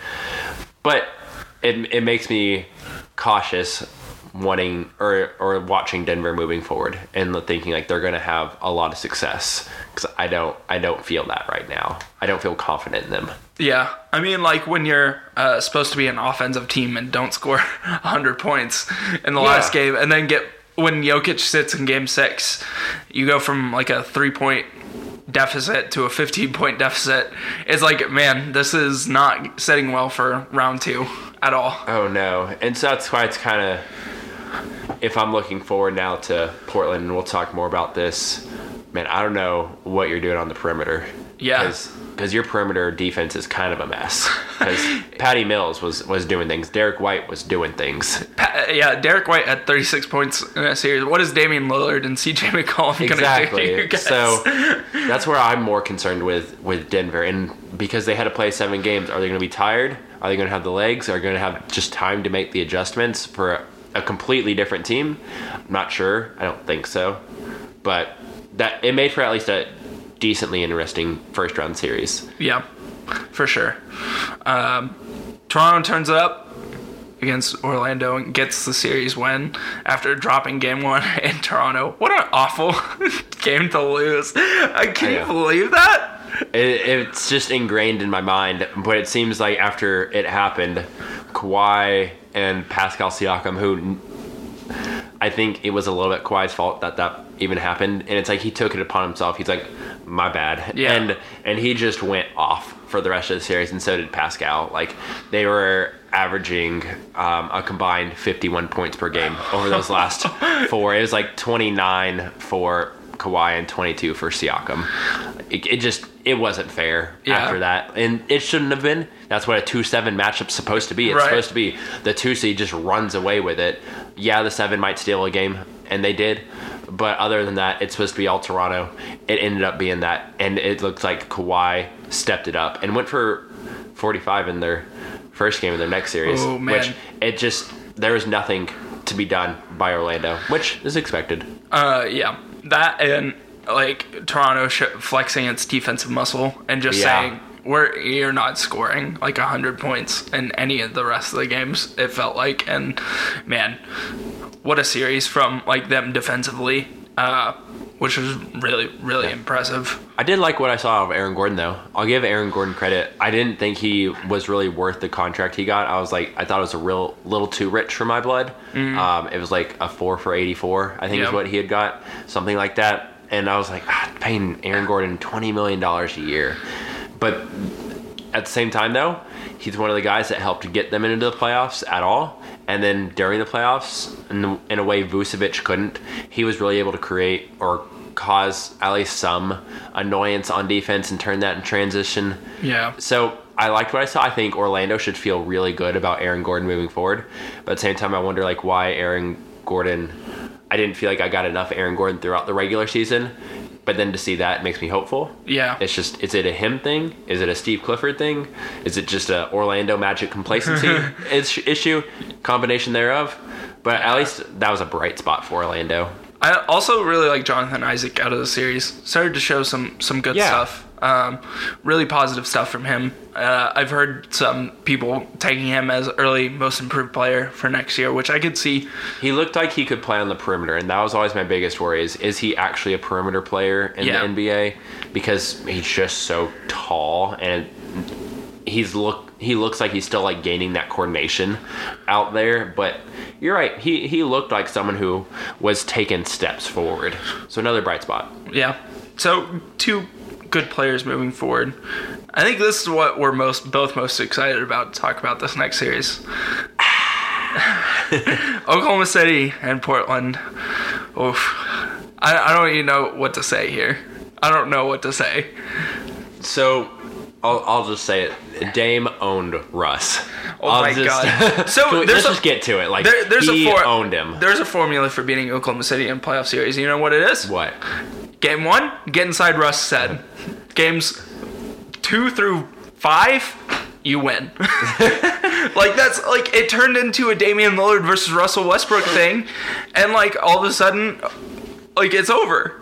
but it it makes me cautious wanting or or watching Denver moving forward and thinking like they're going to have a lot of success because I don't I don't feel that right now. I don't feel confident in them. Yeah, I mean, like when you're uh, supposed to be an offensive team and don't score 100 points in the Yeah. last game, and then get when Jokic sits in Game Six, you go from like a three point deficit to a 15 point deficit. It's like, man, this is not setting well for round two at all. Oh no! And so that's why it's kind of if I'm looking forward now to Portland, and we'll talk more about this. Man, I don't know what you're doing on the perimeter. Yeah. because your perimeter defense is kind of a mess. Because Patty Mills was was doing things, Derrick White was doing things. Pa- uh, yeah, Derrick White had 36 points in that series. What is Damian Lillard and CJ McCollum going to do Exactly. So that's where I'm more concerned with with Denver, and because they had to play seven games, are they going to be tired? Are they going to have the legs? Are they going to have just time to make the adjustments for a, a completely different team? I'm not sure. I don't think so, but that it made for at least a decently interesting first round series. Yeah, for sure. Um, Toronto turns it up against Orlando and gets the series win after dropping game one in Toronto. What an awful game to lose. I can't you believe that? It, it's just ingrained in my mind, but it seems like after it happened, Kawhi and Pascal Siakam, who I think it was a little bit Kawhi's fault that that even happened, and it's like he took it upon himself. He's like, "My bad," Yeah. and and he just went off for the rest of the series, and so did Pascal. Like they were averaging um, a combined 51 points per game over those last four. It was like 29 for Kawhi and 22 for Siakam. It, it just it wasn't fair Yeah. after that, and it shouldn't have been. That's what a two-seven matchup's supposed to be. It's Right. supposed to be the two seed just runs away with it. Yeah, the seven might steal a game, and they did. But other than that, it's supposed to be all Toronto. It ended up being that, and it looked like Kawhi stepped it up and went for 45 in their first game of their next series. Oh, man. Which it just there was nothing to be done by Orlando, which is expected. Uh, yeah, that and like Toronto flexing its defensive muscle and just Yeah. saying we're you're not scoring like hundred points in any of the rest of the games. It felt like, and man, what a series from like them defensively, uh, which was really really impressive. I did like what I saw of Aaron Gordon though. I'll give Aaron Gordon credit. I didn't think he was really worth the contract he got. I was like, I thought it was a real little too rich for my blood. Um, it was like a four for eighty four, I think is what he had got, something like that. And I was like, ah, paying Aaron Gordon twenty million dollars a year, but at the same time though, he's one of the guys that helped get them into the playoffs at all. And then during the playoffs, in, in a way Vucevic couldn't, he was really able to create or cause at least some annoyance on defense and turn that in transition. Yeah, So I liked what I saw. I think Orlando should feel really good about Aaron Gordon moving forward. But at the same time, I wonder like why Aaron Gordon. I didn't feel like I got enough Aaron Gordon throughout the regular season. But then to see that makes me hopeful. yeah. It's just, is it a him thing? Is it a Steve Clifford thing? Is it just a Orlando Magic complacency is- issue? Combination thereof. But at least that was a bright spot for Orlando. I also really like Jonathan Isaac out of the series. Started to show some some good Yeah. stuff. Um, really positive stuff from him. Uh, I've heard some people taking him as early most improved player for next year, which I could see. He looked like he could play on the perimeter, and that was always my biggest worry: is is he actually a perimeter player in Yeah. the NBA? Because he's just so tall, and he's look he looks like he's still like gaining that coordination out there. But you're right; he he looked like someone who was taking steps forward. So another bright spot. Yeah. So two good players moving forward. I think this is what we're most both most excited about to talk about this next series. Oklahoma City and Portland. Oof. I, I don't even know what to say here. I don't know what to say. So. I'll, I'll just say it. Dame owned Russ. Oh I'll my just- God. So we- let's a- just get to it. Like There, there's he a for, owned him. There's a formula for beating Oklahoma City in playoff series. You know what it is? What? Game one, get inside Russ said. Games two through five, you win. like that's like it turned into a Damian Lillard versus Russell Westbrook thing, and like all of a sudden, like it's over.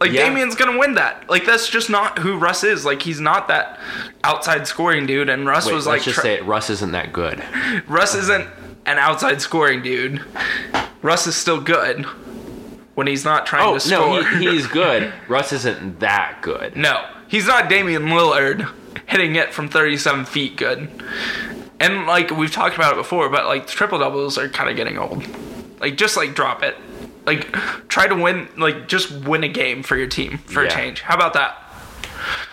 Like Yeah. Damian's gonna win that. Like that's just not who Russ is. Like he's not that outside scoring dude, and Russ Wait, was let's like just tr- say it. Russ isn't that good. Russ isn't an outside scoring dude. Russ is still good when he's not trying Oh to no, score. he, he's good. Russ isn't that good. No, he's not Damian Lillard hitting it from 37 feet good. And like we've talked about it before, but like triple doubles are kind of getting old. Like just like drop it. Like try to win like just win a game for your team for Yeah. a change. How about that?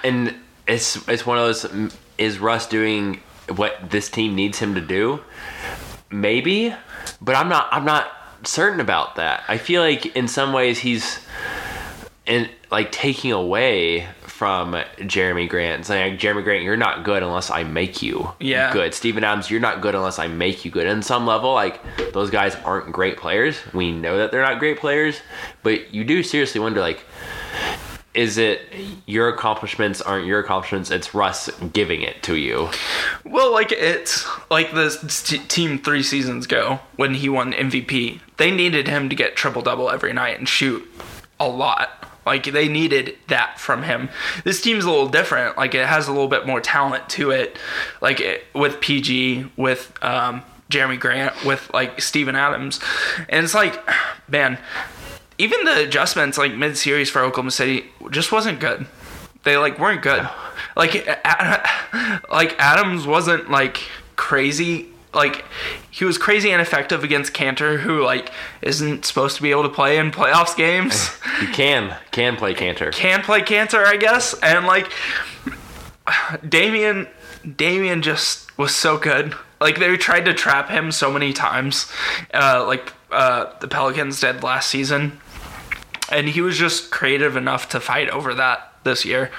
And it's it's one of those. Is Russ doing what this team needs him to do? Maybe, but I'm not. I'm not certain about that. I feel like in some ways he's in like taking away from Jerami Grant, saying like, Jerami Grant, you're not good unless I make you Yeah. good. Steven Adams, you're not good unless I make you good. And some level, like those guys aren't great players. We know that they're not great players, but you do seriously wonder like is it your accomplishments aren't your accomplishments it's russ giving it to you Well, like it's like the t- team three seasons ago when he won MVP. They needed him to get triple double every night and shoot a lot. Like they needed that from him. This team's a little different. Like it has a little bit more talent to it. Like it, with PG, with um, Jerami Grant, with like Steven Adams, and it's like, man, even the adjustments like mid series for Oklahoma City just wasn't good. They like weren't good. Like like Adams wasn't like crazy. Like he was crazy ineffective against Kanter, who like isn't supposed to be able to play in playoffs games. you can can play Kanter Can play Kanter, I guess, and like Damian, Damian just was so good. Like they tried to trap him so many times, uh, like uh, the Pelicans did last season, and he was just creative enough to fight over that this year.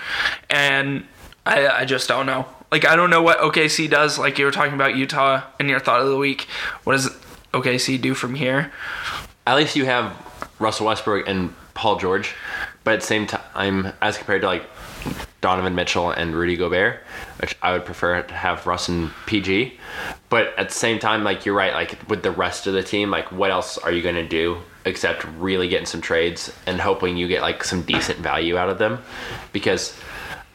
And I, I just don't know. Like I don't know what OKC does. Like you were talking about Utah in your thought of the week. What does OKC do from here? at least you have russell westbrook and paul george but at the same time as compared to like Donovan Mitchell and Rudy Gobert, which I would prefer to have Russ and PG. But at the same time, like you're right, like with the rest of the team, like what else are you going to do except really getting some trades and hoping you get like some decent value out of them? Because,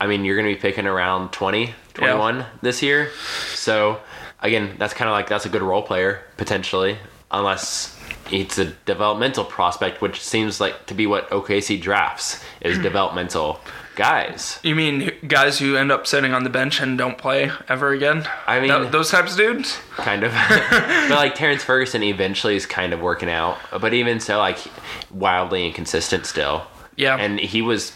I mean, you're going to be picking around 20, 21 this year. So, again, that's kind of like that's a good role player potentially, unless it's a developmental prospect, which seems like to be what OKC drafts is hmm. developmental guys. You mean guys who end up sitting on the bench and don't play ever again? I mean- Tho- those types of dudes. kind of. but like Terrence Ferguson eventually is kind of working out, but even so, like wildly inconsistent still. Yeah. And he was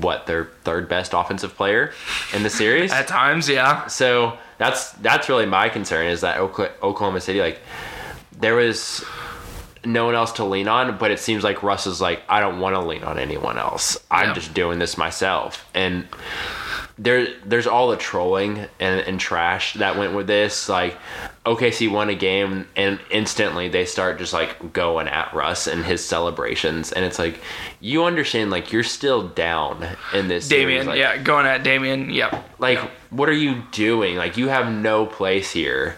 what their third best offensive player in the series. At times, yeah. so that's that's really my concern is that Oklahoma City like there was no one else to lean on, but it seems like Russ is like I don't want to lean on anyone else. I'm Yeah. just doing this myself and there there's all the trolling and, and trash that went with this like OKC won a game and instantly they start just like going at Russ and his celebrations and it's like you understand like you're still down in this. Damian, like, yeah, going at Damian, yep. like what are you doing like you have no place here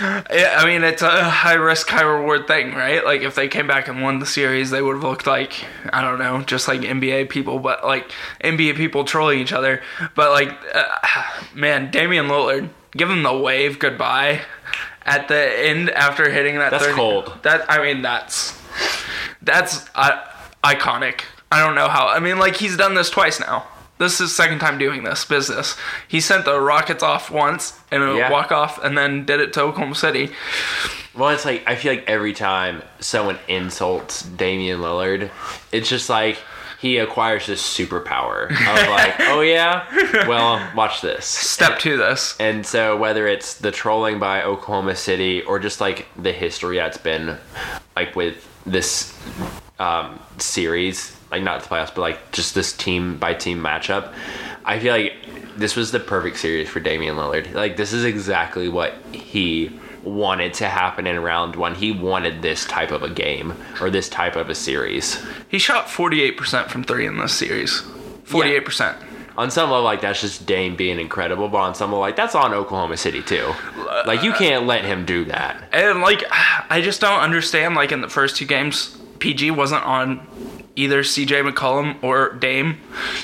Yeah, I mean, it's a high risk, high reward thing, right? Like, if they came back and won the series, they would have looked like, I don't know, just like NBA people, but like NBA people trolling each other. But, like, uh, man, Damian Lillard, give him the wave goodbye at the end after hitting that. That's 30 cold. That, I mean, that's, that's uh, iconic. I don't know how. I mean, like, he's done this twice now. This is second time doing this business. He sent the Rockets off once in a Yeah. walk off and then did it to Oklahoma City. well it's like I feel like every time someone insults Damian Lillard it's just like he acquires this superpower of like oh yeah well watch this Step to this. And so whether it's the trolling by Oklahoma City or just like the history that's been like with this um, series, like not the playoffs, but like just this team by team matchup, I feel like this was the perfect series for Damian Lillard. Like this is exactly what he wanted to happen in round one. He wanted this type of a game or this type of a series. He shot 48% from three in this series. 48%. on some level, like that's just Dame being incredible, but on some level, like that's on Oklahoma City too. Like you can't let him do that. And, like, I just don't understand, like, in the first two games, PG wasn't on either CJ McCollum or Dame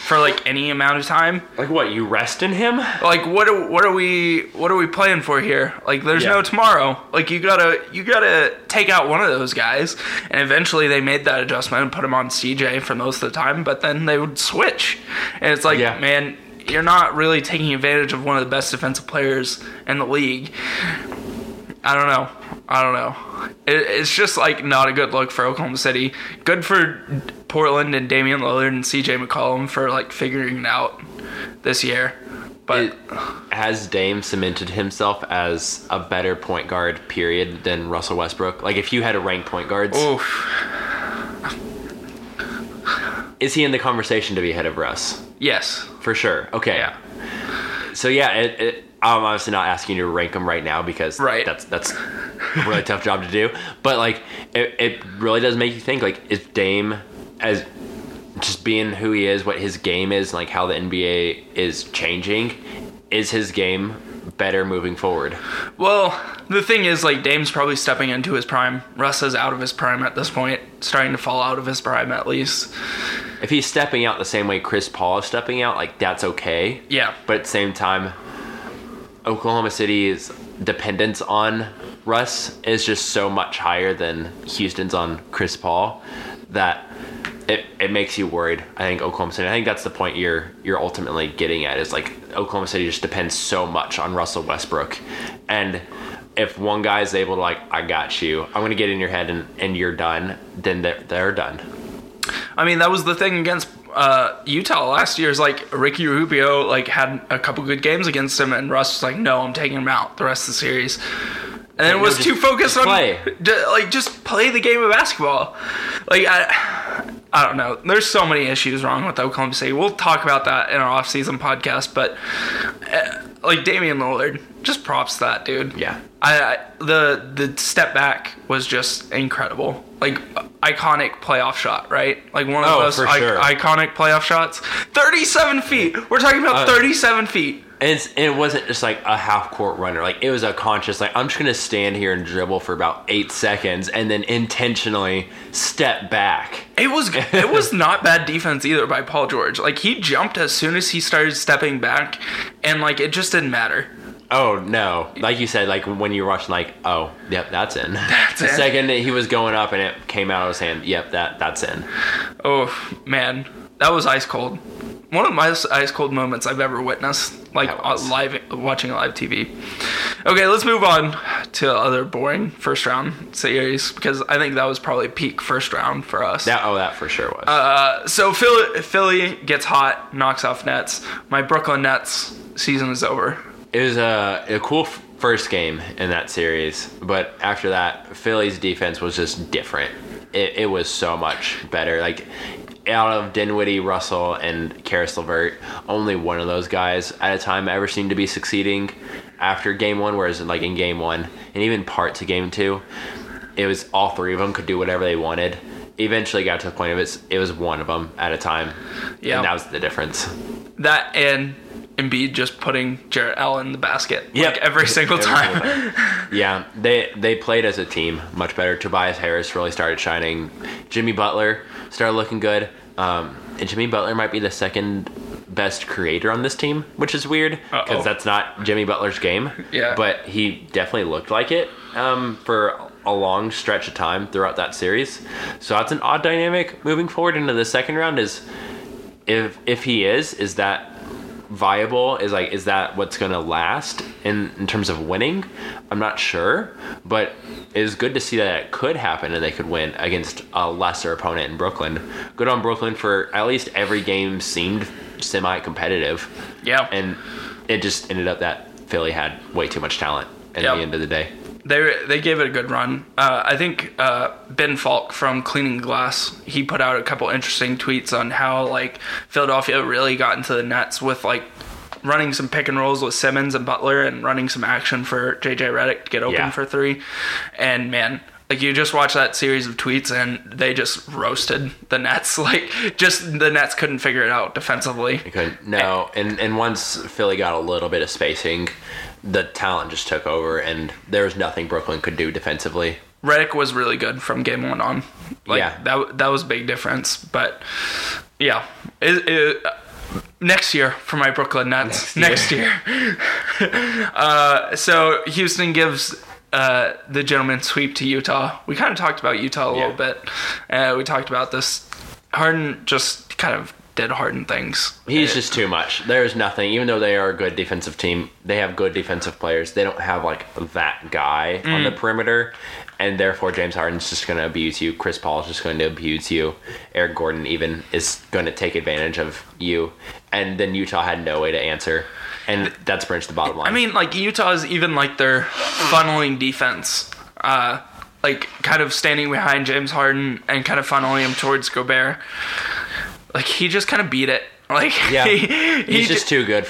for, like, any amount of time. Like what? You rest in him? Like, what are, what are we, what are we playing for here? Like, there's Yeah. no tomorrow. Like, you gotta, you gotta take out one of those guys. And eventually they made that adjustment and put him on CJ for most of the time, but then they would switch. And it's like, Yeah. man, you're not really taking advantage of one of the best defensive players in the league. I don't know. I don't know. It, it's just like not a good look for Oklahoma City. Good for Portland and Damian Lillard and CJ McCollum for like figuring it out this year. But It- has Dame cemented himself as a better point guard, period, than Russell Westbrook? Like if you had to rank point guards, oof, is he in the conversation to be ahead of Russ? yes, For sure. Okay. yeah, So yeah, it, it, I'm obviously not asking you to rank them right now because Right. that's that's a really tough job to do. But like, it, it really does make you think. Like, is Dame as just being who he is, what his game is, like how the NBA is changing? Is his game better moving forward? Well, the thing is, like Dame's probably stepping into his prime. Russ is out of his prime at this point, starting to fall out of his prime at least. If he's stepping out the same way Chris Paul is stepping out, like that's okay. Yeah, But at the same time, Oklahoma City's dependence on Russ is just so much higher than Houston's on Chris Paul that it, it makes you worried. I think Oklahoma City. I think that's the point you're you're ultimately getting at is like Oklahoma City just depends so much on Russell Westbrook, and if one guy is able to like I got you, I'm gonna get in your head and, and you're done, then they're, they're done. I mean that was the thing against uh, Utah last year. Is like Ricky Rubio like had a couple good games against him, and Russ was like, "No, I'm taking him out the rest of the series." And then was too focused on play. like just play the game of basketball. Like I, I don't know. There's so many issues wrong with Oklahoma City. We'll talk about that in our offseason podcast. But uh, like Damian Lillard, just props that dude. Yeah. I, I the the step back was just incredible. Like iconic playoff shot, right? Like one of Oh, those i- sure. iconic playoff shots. 37 feet. We're talking about Uh, 37 feet. And it's, it wasn't just like a half court runner. Like it was a conscious, like I'm just gonna stand here and dribble for about eight seconds, and then intentionally step back. It was it was not bad defense either by Paul George. Like he jumped as soon as he started stepping back, and like it just didn't matter. Oh no! Like you said, like when you watching, like oh, yep, that's in. That's the in. second that he was going up and it came out of his hand. Yep, that that's in. Oh man, that was ice cold. One of my ice cold moments I've ever witnessed, like uh, live watching live TV. Okay, let's move on to other boring first round series because I think that was probably peak first round for us. That oh, that for sure was. Uh, so Philly, Philly gets hot, knocks off Nets. My Brooklyn Nets season is over. It was a, a cool f- first game in that series, but after that, Philly's defense was just different. It, it was so much better. Like out of Dinwiddie, Russell, and Caris LeVert, only one of those guys at a time ever seemed to be succeeding after game one. Whereas like in game one and even part to game two, it was all three of them could do whatever they wanted. Eventually, got to the point of it's it was one of them at a time. Yeah. and that was the difference. That and Embiid just putting Jarrett Allen in the basket Yep. like every Every single time. yeah, they they played as a team much better. Tobias Harris really started shining. Jimmy Butler started looking good. Um, and Jimmy Butler might be the second best creator on this team, which is weird because that's not Jimmy Butler's game. Yeah. but he definitely looked like it um, for a long stretch of time throughout that series. So that's an odd dynamic moving forward into the second round. Is if if he is, is that viable? Is like is that what's gonna last in in terms of winning? I'm not sure, but it's good to see that it could happen and they could win against a lesser opponent in Brooklyn. Good on Brooklyn for at least every game seemed semi competitive. Yeah. and it just ended up that Philly had way too much talent at Yep. the end of the day. They they gave it a good run. Uh, I think uh, Ben Falk from Cleaning Glass he put out a couple interesting tweets on how like Philadelphia really got into the Nets with like running some pick and rolls with Simmons and Butler and running some action for JJ Redick to get open Yeah. for three. And man, like you just watch that series of tweets and they just roasted the Nets. Like just the Nets couldn't figure it out defensively. They couldn't. No, and and once Philly got a little bit of spacing, the talent just took over, and there was nothing Brooklyn could do defensively. Redick was really good from game one on. Like, Yeah. that that was a big difference. But yeah, it, it, next year for my Brooklyn Nets. Next year. uh, so Houston gives uh, the gentleman sweep to Utah. We kind of talked about Utah a little bit. Uh, we talked about this. Harden just kind of did Harden things. He's just too much. There's nothing. Even though they are a good defensive team, they have good defensive players. They don't have like that guy on the perimeter, and therefore James Harden's just going to abuse you. Chris Paul is just going to abuse you. Eric Gordon even is going to take advantage of you, and then Utah had no way to answer, and that's pretty much the bottom line. I mean, like Utah is even like their funneling defense, uh, like kind of standing behind James Harden and kind of funneling him towards Gobert. Like he just kind of beat it. Like Yeah, he, he he's ju- just too good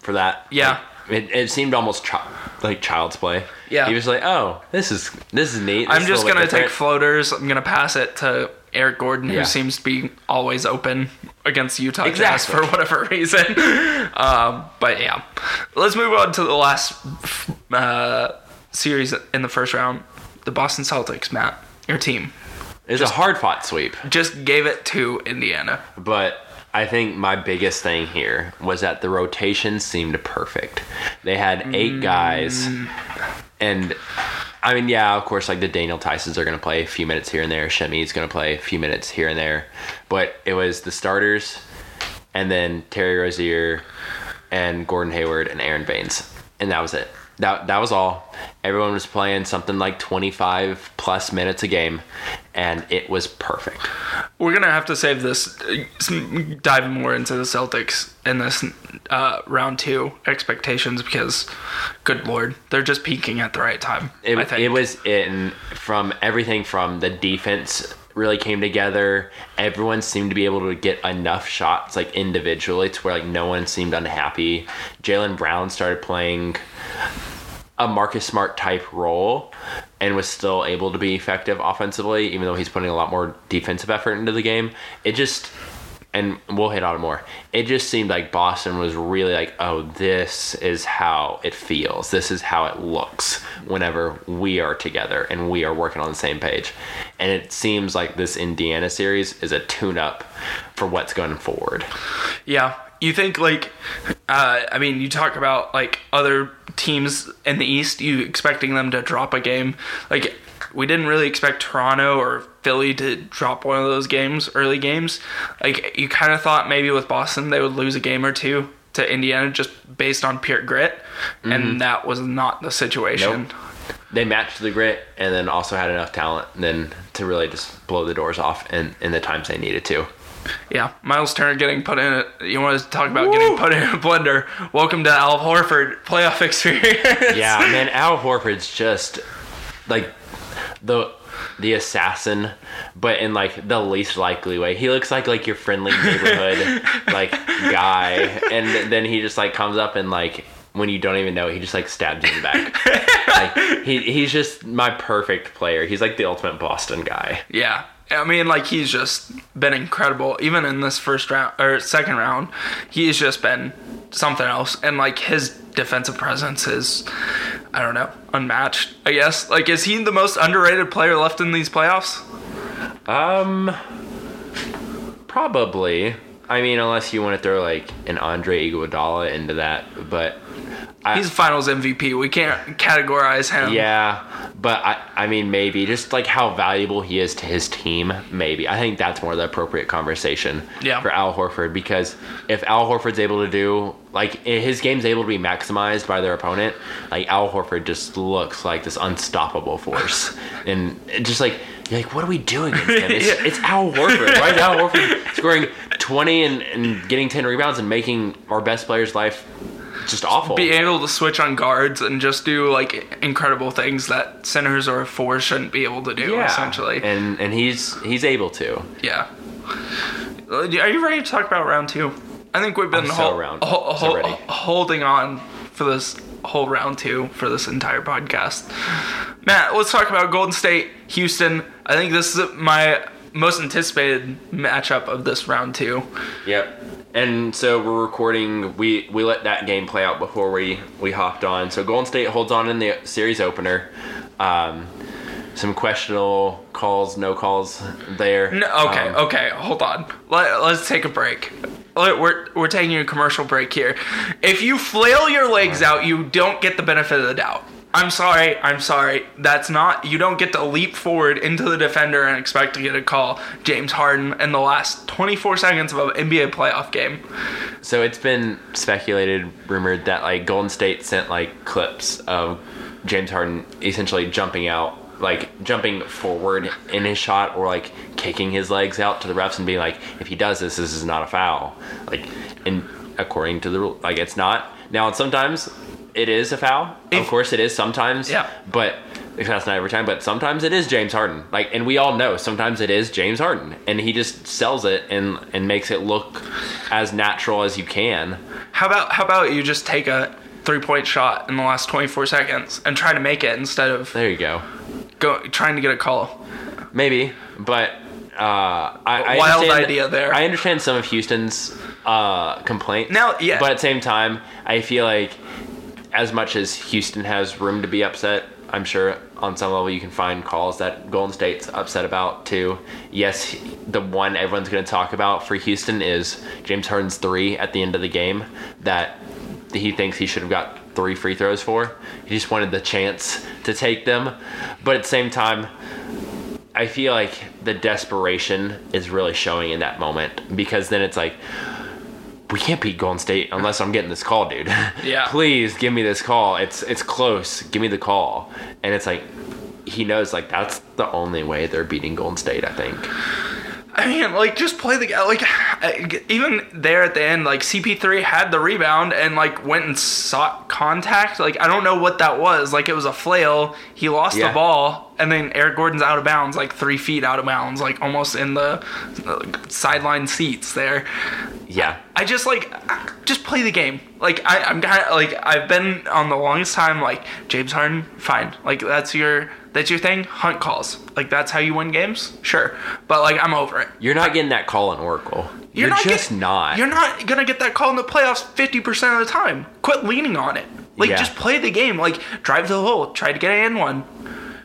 for that. Yeah. Like, it, it seemed almost chi- like child's play. Yeah. he was like, "Oh, this is this is neat." This I'm just gonna bit take floaters. I'm gonna pass it to Eric Gordon, who seems to be always open against Utah Jazz Exactly. for whatever reason. um, but yeah, let's move on to the last uh, series in the first round. The Boston Celtics, Matt, your team. It was a hard fought sweep. just gave it to Indiana. But I think my biggest thing here was that the rotation seemed perfect. They had eight mm. guys, and I mean, yeah, of course, like the Daniel Theises are going to play a few minutes here and there. Semi's going to play a few minutes here and there, but it was the starters, and then Terry Rozier, and Gordon Hayward and Aron Baynes, and that was it. That that was all. Everyone was playing something like twenty five plus minutes a game, and it was perfect. We're gonna have to save this, dive more into the Celtics in this uh, round two expectations because, good lord, they're just peaking at the right time. It, I think it was in from everything from the defense really came together. Everyone seemed to be able to get enough shots like individually to where like no one seemed unhappy. Jaylen Brown started playing a Marcus Smart type role and was still able to be effective offensively, even though he's putting a lot more defensive effort into the game. It just and we'll hit on it more. It just seemed like Boston was really like, oh, this is how it feels. This is how it looks whenever we are together and we are working on the same page. And it seems like this Indiana series is a tune up for what's going forward. Yeah. You think like uh, I mean you talk about like other teams in the East, you expecting them to drop a game. Like we didn't really expect Toronto or Philly to drop one of those games, early games. Like you kind of thought maybe with Boston they would lose a game or two to Indiana just based on pure grit, and that was not the situation. Nope. They matched the grit and then also had enough talent then to really just blow the doors off in, in the times they needed to. Yeah, Miles Turner getting put in. A, you want to talk about getting put in a blender? Welcome to Al Horford playoff experience. Yeah, man, Al Horford's just like the the assassin, but in like the least likely way. He looks like like your friendly neighborhood like guy, and then he just like comes up and like when you don't even know he just like stabs you in the back. like he he's just my perfect player. He's like the ultimate Boston guy. Yeah. I mean, like he's just been incredible. Even in this first round or second round, he's just been something else. And like his defensive presence is, I don't know, unmatched. I guess. Like, is he the most underrated player left in these playoffs? Um, probably. I mean, unless you want to throw like an Andre Iguodala into that, but I, He's Finals MVP. We can't categorize him. Yeah, but I, I mean, maybe just like how valuable he is to his team. Maybe I think that's more the appropriate conversation Yeah. for Al Horford because if Al Horford's able to do like his game's able to be maximized by their opponent, like Al Horford just looks like this unstoppable force, and just like you're like, what are we doing against him? It's, Yeah. it's Al Horford. Why is Al Horford scoring twenty and, and getting ten rebounds and making our best player's life just awful? Be able to switch on guards and just do like incredible things that centers or fours shouldn't be able to do. Essentially. and and he's he's able to. Yeah. Are you ready to talk about round two? I think we've been so hol- round- hol- so hol- holding on for this whole round two for this entire podcast. Matt, let's talk about Golden State, Houston. I think this is my most anticipated matchup of this round two. Yep. And so we're recording. We we let that game play out before we we hopped on. So Golden State holds on in the series opener. Um, some questionable calls, no calls there. No, okay, Um, okay, hold on. Let, let's take a break. Let- We're, we're taking a commercial break here. If you flail your legs out, you don't get the benefit of the doubt. I'm sorry, I'm sorry. That's not, you don't get to leap forward into the defender and expect to get a call. James Harden in the last 24 seconds of an NBA playoff game. So it's been speculated, rumored that like Golden State sent like clips of James Harden essentially jumping out, like jumping forward in his shot, or like kicking his legs out to the refs and being like, if he does this, this is not a foul. Like, and according to the rule, like it's not. Now, sometimes it is a foul. If- of course, it is sometimes. Yeah. But that's not every time, but sometimes it is James Harden. Like, and we all know sometimes it is James Harden, and he just sells it and and makes it look as natural as you can. How about how about you just take a three point shot in the last 24 seconds and try to make it instead of There you go. go trying to get a call? Maybe, but uh, I, I Wild understand- idea there. I understand some of Houston's uh, complaints. Now, yeah. but at the same time, I feel like as much as Houston has room to be upset, I'm sure on some level you can find calls that Golden State's upset about too. Yes, the one everyone's going to talk about for Houston is James Harden's three at the end of the game that he thinks he should have got three free throws for. He just wanted the chance to take them, but at the same time. I feel like the desperation is really showing in that moment because then it's like we can't beat Golden State unless I'm getting this call, dude. Yeah. Please give me this call. It's it's close. Give me the call. And it's like he knows like that's the only way they're beating Golden State, I think. I mean, like, just play the. Like, even there at the end, like, CP3 had the rebound and, like, went and sought contact. Like, I don't know what that was. Like, it was a flail. He lost Yeah. the ball, and then Eric Gordon's out of bounds, like, three feet out of bounds, like, almost in the uh, sideline seats there. Yeah. I just, like, just play the game. Like I, I'm kind of like I've been on the longest time. Like James Harden, fine. Like that's your that's your thing. Hunt calls. Like that's how you win games. Sure, but like I'm over it. You're not getting that call in Oracle. You're, not just get- not. You're not gonna get that call in the playoffs 50 percent of the time. Quit leaning on it. Like Yeah. just play the game. Like drive to the hole. Try to get an in one.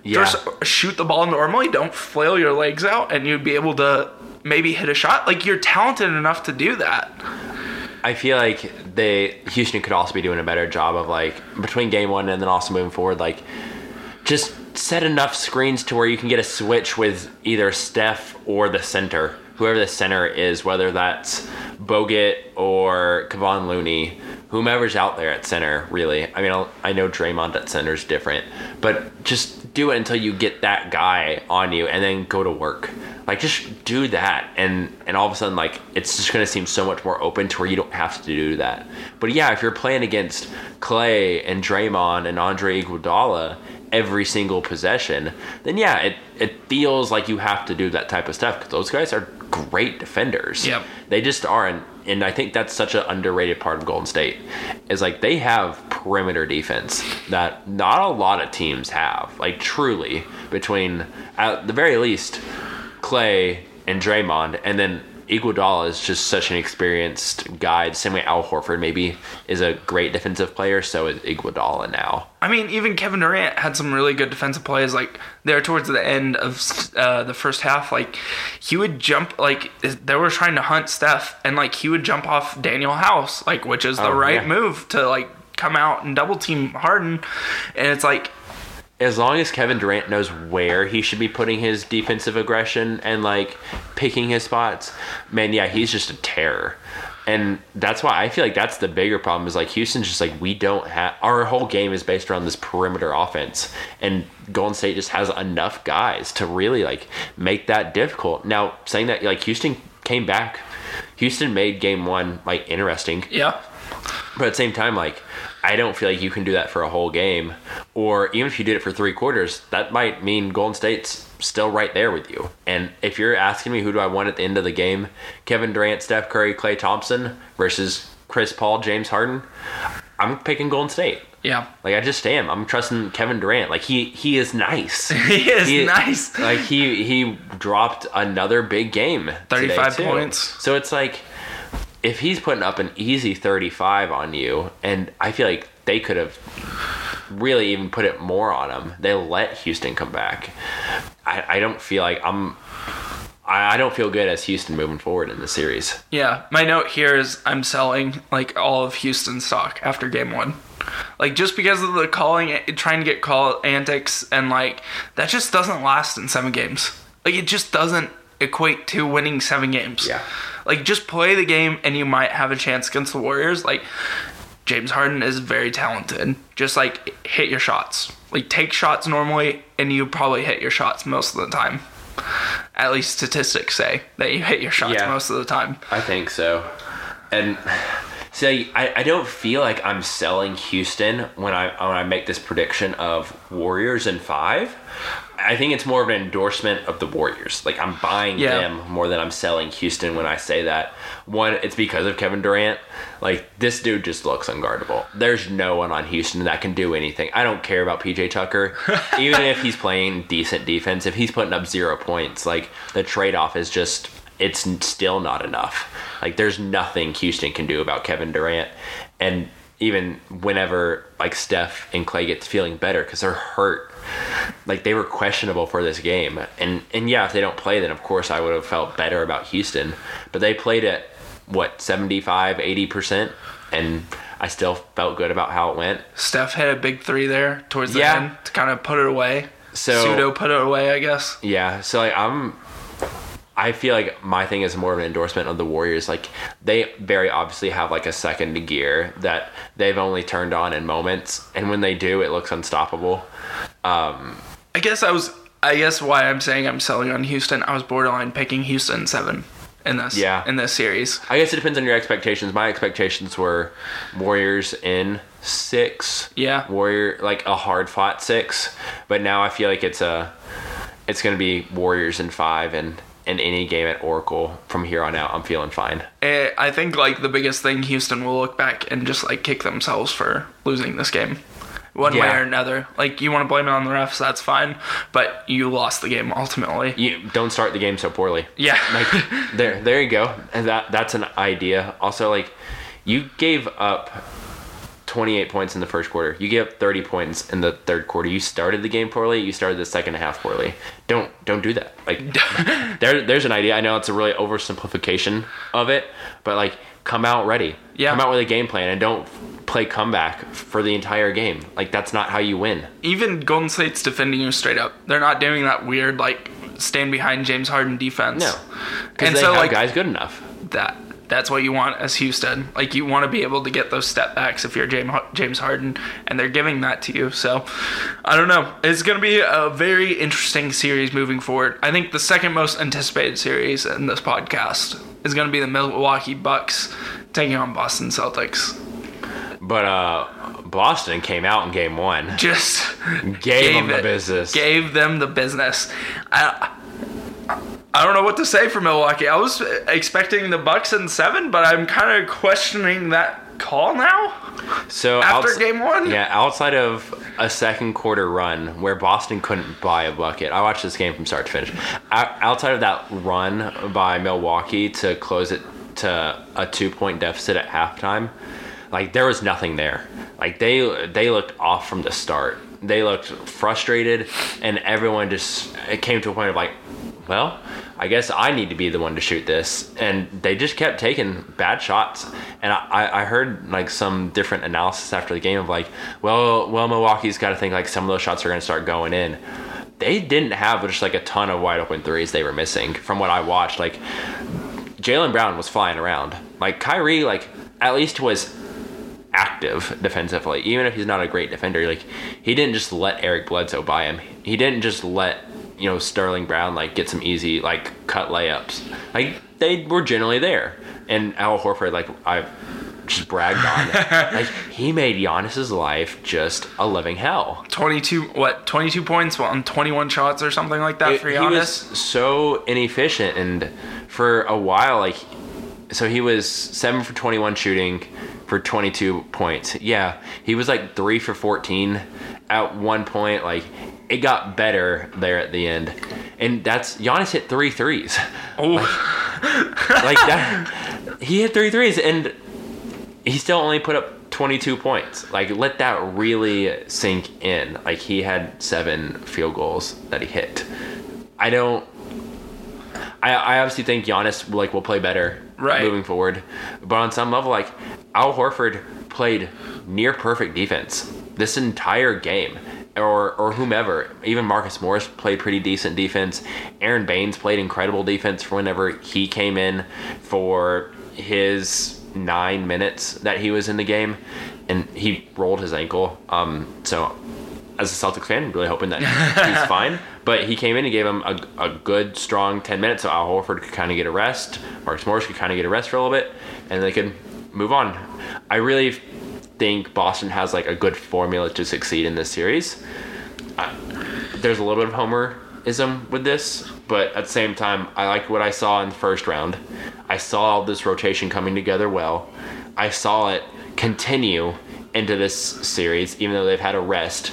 Yeah. Just shoot the ball normally. Don't flail your legs out, and you'd be able to maybe hit a shot. Like you're talented enough to do that. I feel like they Houston could also be doing a better job of like between game one and then also moving forward, like just set enough screens to where you can get a switch with either Steph or the center, whoever the center is, whether that's Bogut or Kevon Looney, whomever's out there at center. Really, I mean, I'll, I know Draymond at center is different, but just do it until you get that guy on you, and then go to work. Like just do that, and and all of a sudden, like it's just gonna seem so much more open to where you don't have to do that. But yeah, if you're playing against Klay and Draymond and Andre Iguodala every single possession, then yeah, it it feels like you have to do that type of stuff because those guys are great defenders. Yep. They just are, and, and I think that's such an underrated part of Golden State is like they have perimeter defense that not a lot of teams have. Like truly, between at the very least, Klay and Draymond, and then Iguodala is just such an experienced guy. The same way Al Horford maybe is a great defensive player, so is Iguodala now. I mean, even Kevin Durant had some really good defensive plays. Like there towards the end of uh, the first half, like he would jump. Like they were trying to hunt Steph, and like he would jump off Danuel House, like which is the Oh, right yeah. move to like come out and double team Harden. And it's like as long as Kevin Durant knows where he should be putting his defensive aggression and like picking his spots, man, yeah, he's just a terror. And that's why I feel like that's the bigger problem is like Houston's just like we don't have our whole game is based around this perimeter offense and Golden State just has enough guys to really like make that difficult. Now, saying that like Houston came back. Houston made game 1 like interesting. yeah, But at the same time, like, I don't feel like you can do that for a whole game. Or even if you did it for three quarters, that might mean Golden State's still right there with you. And if you're asking me who do I want at the end of the game, Kevin Durant, Steph Curry, Klay Thompson versus Chris Paul, James Harden, I'm picking Golden State. yeah, Like I just am. I'm trusting Kevin Durant. Like he he is nice. he is nice. Like he he dropped another big game. 35 points. So it's like if he's putting up an easy 35 on you, and I feel like they could have really even put it more on him. They let Houston come back. I, I don't feel like I'm. I, I don't feel good as Houston moving forward in the series. Yeah, my note here is I'm selling like all of Houston stock after game one. Like just because of the calling, trying to get call antics, and like that just doesn't last in seven games. Like it just doesn't equate to winning seven games. Yeah. Like just play the game, and you might have a chance against the Warriors. Like James Harden is very talented. Just like hit your shots. Like take shots normally, and you probably hit your shots most of the time. At least statistics say that you hit your shots Yeah. most of the time. I think so. And see, I, I don't feel like I'm selling Houston when I when I make this prediction of Warriors in five. I think it's more of an endorsement of the Warriors. Like I'm buying Yeah. them more than I'm selling Houston when I say that. One, it's because of Kevin Durant. Like this dude just looks unguardable. There's no one on Houston that can do anything. I don't care about PJ Tucker. Even if he's playing decent defense, if he's putting up zero points, like the trade off is just it's still not enough. Like there's nothing Houston can do about Kevin Durant, and even whenever like Steph and Klay get feeling better because they're hurt, like they were questionable for this game, and and yeah, if they don't play, then of course I would have felt better about Houston, but they played at what 75, 80 percent, and I still felt good about how it went. Steph hit a big three there towards the Yeah. end to kind of put it away. So- pseudo put it away, I guess. Yeah, so like I'm I feel like my thing is more of an endorsement of the Warriors. Like they very obviously have like a second gear that they've only turned on in moments, and when they do, it looks unstoppable. Um, I guess I was. I guess why I'm saying I'm selling on Houston. I was borderline picking Houston seven in this. Yeah. In this series. I guess it depends on your expectations. My expectations were Warriors in six. Yeah. Warrior like a hard fought six, but now I feel like it's a it's going to be Warriors in five, and in any game at Oracle from here on out, I'm feeling fine. Eh, I think like the biggest thing Houston will look back and just like kick themselves for losing this game. One way or another. Like you want to blame it on the refs, that's fine, but you lost the game ultimately. You don't start the game so poorly. Yeah. Like there, there you go. And that that's an idea. Also, like you gave up 28 points in the first quarter. You gave up 30 points in the third quarter. You started the game poorly. You started the second half poorly. Don't don't do that. Like there, there's an idea. I know it's a really oversimplification of it, but like come out ready. Yeah. Come out with a game plan and don't play comeback for the entire game. Like that's not how you win. Even Golden State's defending you straight up. They're not doing that weird like stand behind James Harden defense. No. Because And they so have like guys good enough. that that's what you want as Houston. Like you want to be able to get those step backs if you're James James Harden, and they're giving that to you. So I don't know. It's going to be a very interesting series moving forward. I think the second most anticipated series in this podcast is going to be the Milwaukee Bucks taking on Boston Celtics. But uh Boston came out in game one. Just Gave them the it- business. Gave them the business. I, I don't know what to say for Milwaukee. I was expecting the Bucks in seven, but I'm kind of questioning that call now. So After outs- game one? yeah, outside of a second quarter run where Boston couldn't buy a bucket, I watched this game from start to finish. Outside of that run by Milwaukee to close it to a two point deficit at halftime, like there was nothing there. Like they they looked off from the start. They looked frustrated, and everyone just it came to a point of like, well, I guess I need to be the one to shoot this. And they just kept taking bad shots. And I, I heard like some different analysis after the game of like, well, well, Milwaukee's got to think like some of those shots are going to start going in. They didn't have just like a ton of wide open threes they were missing from what I watched. Like Jaylen Brown was flying around. Like Kyrie, like at least was active defensively, even if he's not a great defender. Like he didn't just let Eric Bledsoe by him. He didn't just let you know Sterling Brown like get some easy like cut layups. Like they were generally there. And Al Horford, like I've just bragged on, like he made Giannis's life just a living hell. 22 what 22 points on 21 shots or something like that for Giannis. he was so inefficient and for a while like so he was 7 for 21 shooting for 22 points yeah he was like 3 for 14 at one point like it got better there at the end. And that's Giannis hit three threes. Oh, like that he hit three threes and he still only put up 22 points. Like let that really sink in. Like he had seven field goals that he hit. I don't i, I obviously think Giannis like will play better Right. moving forward. But on some level like al horford played near perfect defense this entire game or or whomever even marcus morris played pretty decent defense Aron Baynes played incredible defense for whenever he came in for his nine minutes that he was in the game and he rolled his ankle um so as a Celtics fan, I'm really hoping that he's fine. But he came in and gave him a, a good, strong 10 minutes so Al Horford could kind of get a rest. Marcus Morris could kind of get a rest for a little bit, and they could move on. I really think Boston has like a good formula to succeed in this series. I, there's a little bit of homerism with this, but at the same time, I like what I saw in the first round. I saw this rotation coming together well. I saw it continue into this series, even though they've had a rest.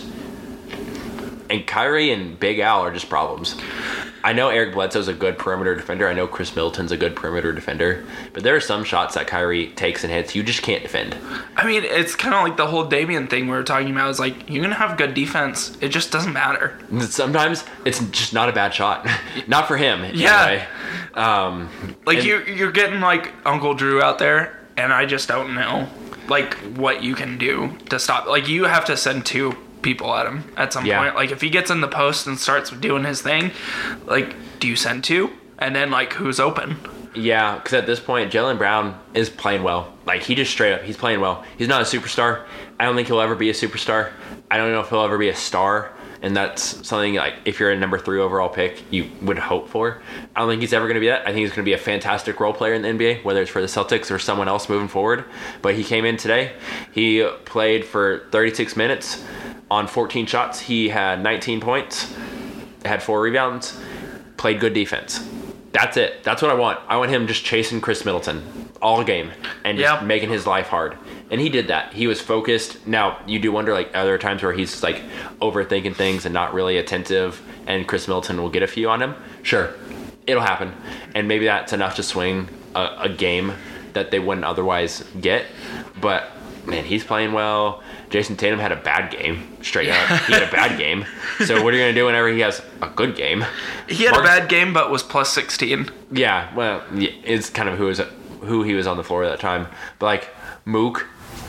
And Kyrie and Big Al are just problems. I know Eric Bledsoe's a good perimeter defender. I know Chris Middleton's a good perimeter defender. But there are some shots that Kyrie takes and hits you just can't defend. I mean, it's kind of like the whole Damian thing we were talking about. Is like you're gonna have good defense. It just doesn't matter. Sometimes it's just not a bad shot. not for him. Yeah. Anyway. Um, Like and- you, you're getting like Uncle Drew out there, and I just don't know like what you can do to stop. Like you have to send two people at him at some Yeah. point. Like if he gets in the post and starts doing his thing, like do you send two? And then like who's open? Yeah, because at this point, Jaylen Brown is playing well. Like he just straight up, he's playing well. He's not a superstar. I don't think he'll ever be a superstar. I don't know if he'll ever be a star, and that's something like if you're a number three overall pick, you would hope for. I don't think he's ever going to be that. I think he's going to be a fantastic role player in the NBA, whether it's for the Celtics or someone else moving forward. But he came in today. He played for 36 minutes on 14 shots. He had 19 points, had four rebounds, played good defense That's it. That's what I want. I want him just chasing Chris Middleton all game and just Yeah. making his life hard. And he did that. He was focused. Now you do wonder, like, are there times where he's like overthinking things and not really attentive, and Chris Middleton will get a few on him? Sure, it'll happen, and maybe that's enough to swing a, a game that they wouldn't otherwise get. But man, he's playing well. Jayson Tatum had a bad game, straight up. He had a bad game. So what are you gonna do whenever he has a good game? He had Marcus- a bad game, but was plus 16. Yeah, well, yeah, it's kind of who was who he was on the floor at that time. But like Mook,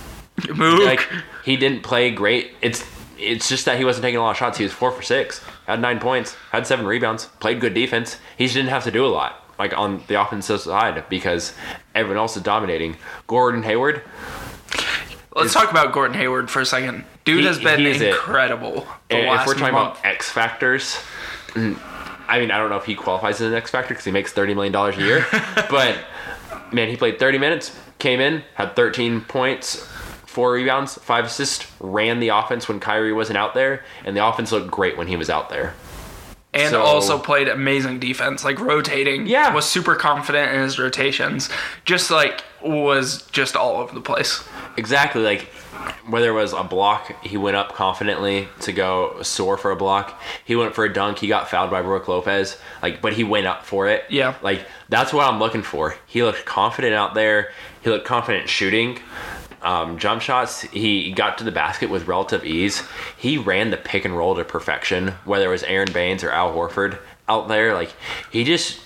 Mook. like he didn't play great. It's it's just that he wasn't taking a lot of shots. He was four for six, had nine points, had seven rebounds, played good defense. He just didn't have to do a lot, like on the offensive side, because everyone else is dominating. Gordon Hayward, Let's talk about Gordon Hayward for a second. Dude He- has been incredible. The if last we're talking month. about X factors, mm, I mean, I don't know if he qualifies as an X factor because he makes thirty million dollars a year, but man, he played thirty minutes, came in, had thirteen points, four rebounds, five assists, ran the offense when Kyrie wasn't out there, and the offense looked great when he was out there. And so- also played amazing defense, like rotating. Yeah. was super confident in his rotations. Just like was just all over the place. Exactly, like whether it was a block, he went up confidently to go soar for a block. He went for a dunk, he got fouled by Brook Lopez, like but he went up for it. Yeah. Like that's what I'm looking for. He looked confident out there. He looked confident shooting. Um, jump shots, he got to the basket with relative ease. He ran the pick and roll to perfection, whether it was Aron Baynes or Al Horford out there. Like, he just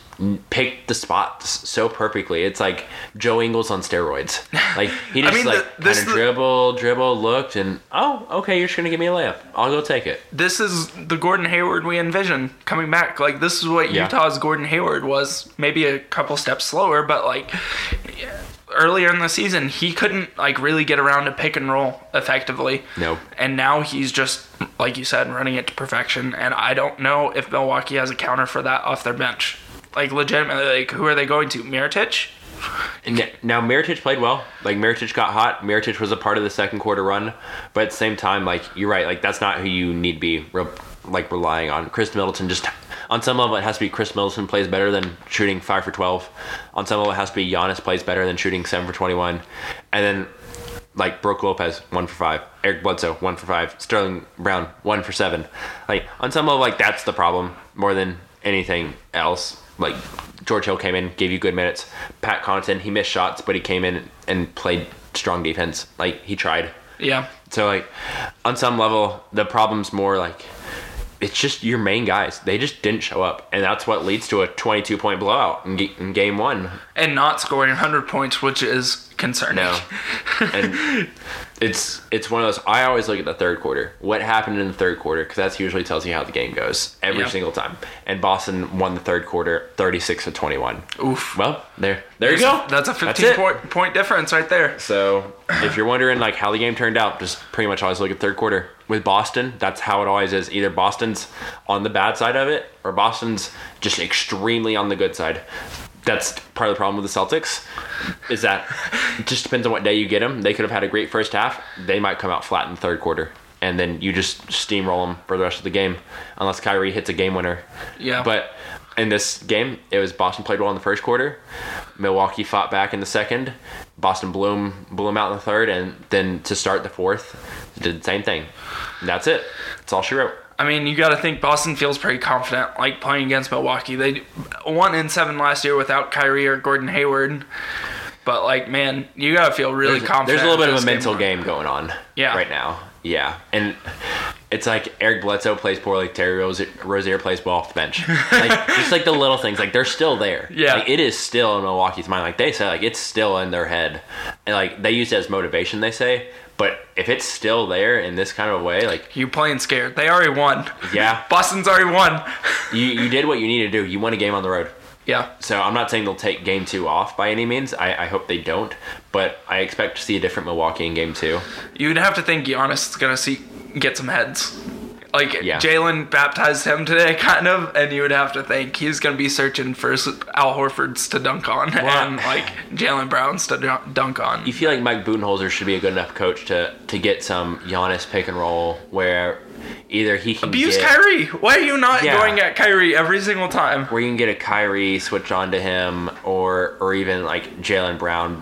picked the spots so perfectly. It's like Joe Ingles on steroids. Like, he just mean, like the- kind of dribble, dribble, looked, and oh, okay, you're just gonna give me a layup. I'll go take it. This is the Gordon Hayward we envision coming back. Like this is what Yeah. Utah's Gordon Hayward was. Maybe a couple steps slower, but like earlier in the season, he couldn't like really get around to pick and roll effectively. No. And now he's just like you said, running it to perfection. And I don't know if Milwaukee has a counter for that off their bench. Like legitimately, like who are they going to? Mirotic? And now Mirotic played well. Like Mirotic got hot. Mirotic was a part of the second quarter run, but at the same time, like you're right. Like that's not who you need to be re- like relying on. Chris Middleton just on some level it has to be Chris Middleton plays better than shooting five for twelve. On some level it has to be Giannis plays better than shooting seven for twenty one, and then like Brook Lopez one for five, Eric Bledsoe one for five, Sterling Brown one for seven. Like on some level, like that's the problem more than anything else. Like George Hill came in, gave you good minutes. Pat Connaughton, he missed shots, but he came in and played strong defense. Like he tried. Yeah. So like on some level, the problem's more like it's just your main guys. They just didn't show up, and that's what leads to a 22 point blowout in, ga- in game one. And not scoring 100 points, which is concerning. No, and it's it's one of those. I always look at the third quarter. What happened in the third quarter? Because that's usually tells you how the game goes every Yeah. single time. And Boston won the third quarter, 36 to 21. Oof. Well, there there you go. That's a 15 it. point, point difference right there. So if you're wondering like how the game turned out, just pretty much always look at third quarter. With Boston, that's how it always is. Either Boston's on the bad side of it, or Boston's just extremely on the good side. That's part of the problem with the Celtics, is that it just depends on what day you get them. They could have had a great first half. They might come out flat in the third quarter, and then you just steamroll them for the rest of the game, unless Kyrie hits a game winner. Yeah. But in this game, it was Boston played well in the first quarter. Milwaukee fought back in the second. Boston blew 'em- blew 'em out in the third, and then to start the fourth, did the same thing. And that's it. That's all she wrote. I mean, you got to think Boston feels pretty confident, like playing against Milwaukee. They won in seven last year without Kyrie or Gordon Hayward. But like, man, you got to feel really There's, confident. there's a little bit of a mental one. game going on Yeah. right now. Yeah. And it's like Eric Bledsoe plays poorly, Terry Rose- Rozier plays well off the bench. Like just like the little things, like they're still there. Yeah. Like it is still in Milwaukee's mind. Like they say, like it's still in their head. And like they use it as motivation, they say. But if it's still there in this kind of way, like You playing scared? They already won. yeah, Boston's already won. you, you did what you needed to do. You won a game on the road. Yeah, So I'm not saying they'll take game two off by any means. I, I hope they don't. But I expect to see a different Milwaukee in game two. you'd have to think Giannis is gonna see get some heads. Like Yeah. Jaylen baptized him today, kind of, and you would have to think he's going to be searching for Al Horford's to dunk on and like Jaylen Brown's to dunk on. You feel like Mike Budenholzer should be a good enough coach to to get some Giannis pick and roll where either he can Abuse get, Kyrie. Why are you not Yeah. going at Kyrie every single time? where you can get a Kyrie switch on to him, or or even like Jaylen Brown,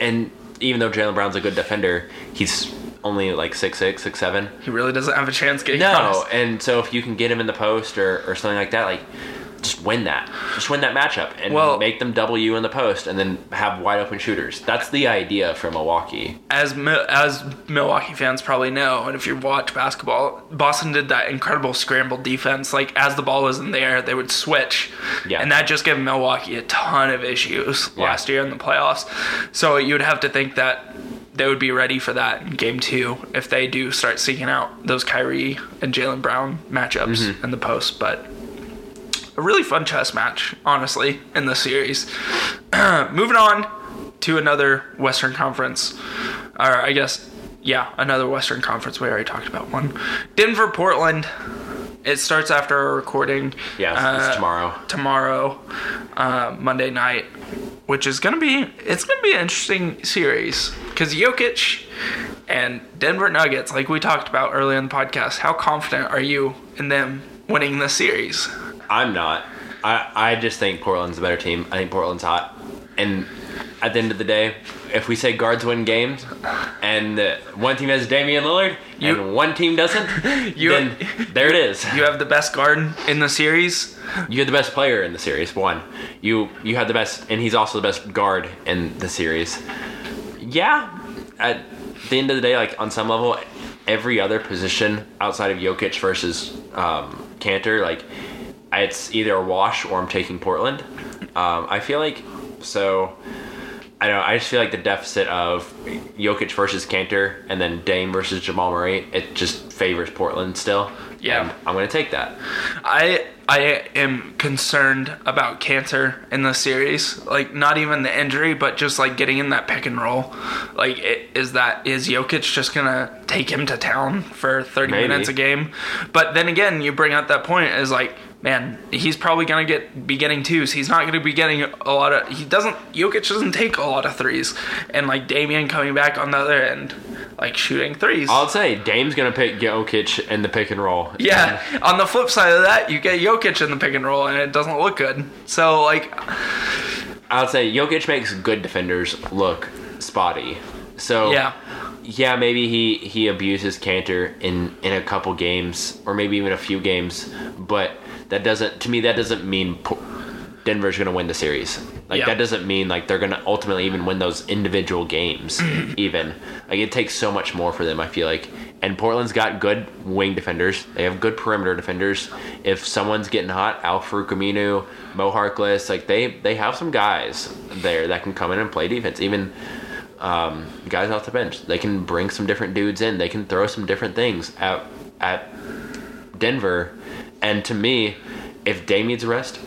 and even though Jaylen Brown's a good defender, he's only like six six six seven. He really doesn't have a chance getting No, crossed. and so if you can get him in the post or or something like that, like just win that, just win that matchup, and Well- make them double you in the post, and then have wide open shooters. That's the idea for Milwaukee. as as Milwaukee fans probably know, and if you watch basketball, Boston did that incredible scramble defense. Like as the ball was in the air, they would switch, Yeah. and that just gave Milwaukee a ton of issues Yeah. last year in the playoffs. So you would have to think that they would be ready for that in Game Two if they do start seeking out those Kyrie and Jaylen Brown matchups Mm-hmm. in the post, but. A really fun chess match, honestly, in the series. Moving on to another Western Conference, or I guess, yeah, another Western Conference. We already talked about one. Denver, Portland. It starts after our recording. Yeah, uh, it's tomorrow. Tomorrow, uh, Monday night, which is gonna be it's gonna be an interesting series because Jokic and Denver Nuggets, like we talked about earlier in the podcast, how confident are you in them winning this series? I'm not. I, I just think Portland's a better team. I think Portland's hot. And at the end of the day, if we say guards win games and uh, one team has Damian Lillard You- and one team doesn't, You- then there it is. You have the best guard in the series. You have the best player in the series, one. You you have the best, and he's also the best guard in the series. Yeah, at the end of the day, like on some level, every other position outside of Jokic versus um, Kanter, like it's either a wash or I'm taking Portland. Um, I feel like so. I don't. I just feel like the deficit of Jokic versus Kanter and then Dame versus Jamal Murray, it just favors Portland still. Yeah. I'm going to take that. I I am concerned about Kanter in the series. Like not even the injury, but just like getting in that pick and roll. Like it, is that is Jokic just gonna take him to town for thirty Maybe. minutes a game? But then again, you bring up that point is like. Man, he's probably gonna get be getting twos. He's not gonna be getting a lot of. He doesn't. Jokic doesn't take a lot of threes, and like Damian coming back on the other end, like shooting threes. I'll say Dame's gonna pick Jokic in the pick and roll. Yeah. On the flip side of that, you get Jokic in the pick and roll, and it doesn't look good. So like, I'll say Jokic makes good defenders look spotty. So yeah, yeah, maybe he he abuses Kanter in in a couple games or maybe even a few games, but that doesn't to me that doesn't mean Denver's gonna win the series. Like Yeah. that doesn't mean like they're gonna ultimately even win those individual games. even like it takes so much more for them. I feel like. And Portland's got good wing defenders. They have good perimeter defenders. If someone's getting hot, Al-Farouq Aminu, Mo Harkless, like they they have some guys there that can come in and play defense. Even um, guys off the bench. They can bring some different dudes in. They can throw some different things at at Denver. And to me, if Dame needs a rest,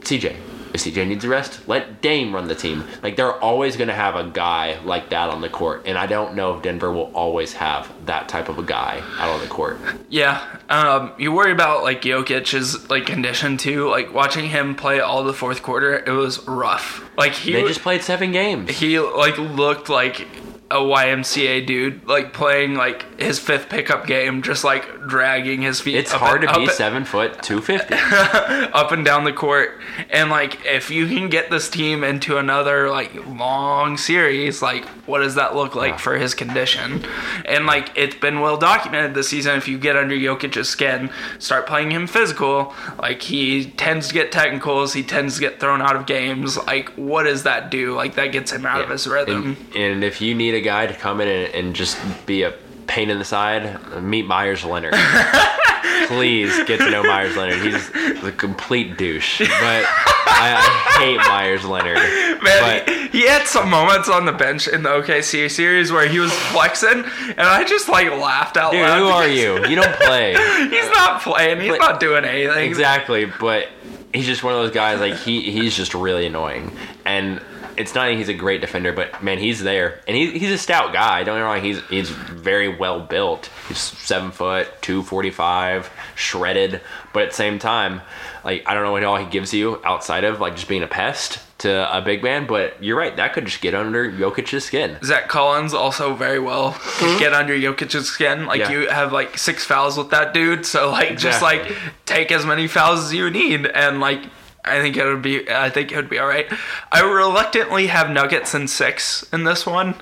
CJ. If CJ needs a rest, let Dame run the team. Like they're always going to have a guy like that on the court, and I don't know if Denver will always have that type of a guy out on the court. yeah. Um, you worry about like Jokic's like condition too. Like watching him play all the fourth quarter, it was rough. Like he They just played seven games. he like looked like a YMCA dude, like playing like his fifth pickup game, just like dragging his feet. It's up hard and- to be seven foot two fifty. up and down the court. And like if you can get this team into another like long series, like what does that look like for his condition? And like it's been well documented this season if you get under Jokic's skin, start playing him physical, like he tends to get technicals, he tends to get thrown out of games. Like what does that do? Like that gets him out of his rhythm. And, and if you need guy to come in and, and just be a pain in the side, meet Meyers Leonard. Please get to know Meyers Leonard. He's a complete douche, but I, I hate Meyers Leonard. Man, But he, he had some moments on the bench in the OKC series where he was flexing, and I just like laughed out dude, loud. who are you? You don't play. He's not playing. He's Play- not doing anything. Exactly, but he's just one of those guys. Like he, he's just really annoying. And it's not that he's a great defender, but man, he's there, and he, he's a stout guy. Don't get me wrong; he's he's very well built. He's seven foot, two forty five, shredded. But at the same time, like I don't know what all he gives you outside of like just being a pest to a big man. But you're right; that could just get under Jokic's skin. Zach Collins also very well could hmm? get under Jokic's skin. Like Yeah. you have like six fouls with that dude, so like just like take as many fouls as you need, and like I think it would be I think it would be all right. I reluctantly have Nuggets in six in this one.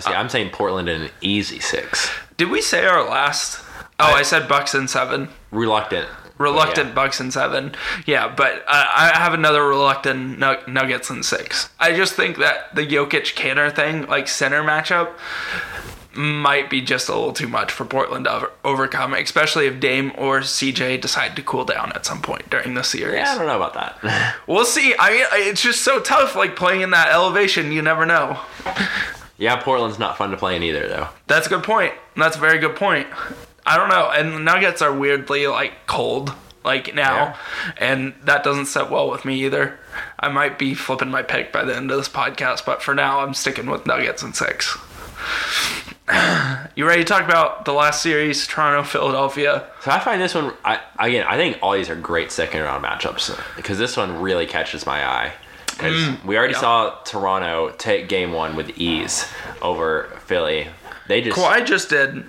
See, I'm saying Portland in an easy six. Did we say our last? Oh, I, said Bucks in seven. Reluctant. Reluctant Yeah. Bucks in seven. Yeah, but uh, I have another reluctant Nug- Nuggets in six. I just think that the Jokic Kanter thing, like center matchup, might be just a little too much for Portland to over- overcome, especially if Dame or CJ decide to cool down at some point during the series. Yeah, I don't know about that. We'll see. I mean, it's just so tough, like playing in that elevation. You never know. yeah, Portland's not fun to play in either, though. That's a good point. That's a very good point. I don't know. And Nuggets are weirdly like cold like now, and that doesn't set well with me either. I might be flipping my pick by the end of this podcast, but for now, I'm sticking with Nuggets and six. You ready to talk about the last series, Toronto, Philadelphia? So I find this one, I, again, I think all these are great second round matchups because this one really catches my eye. Because mm. we already yeah. saw Toronto take game one with ease over Philly. They just Kawhi just did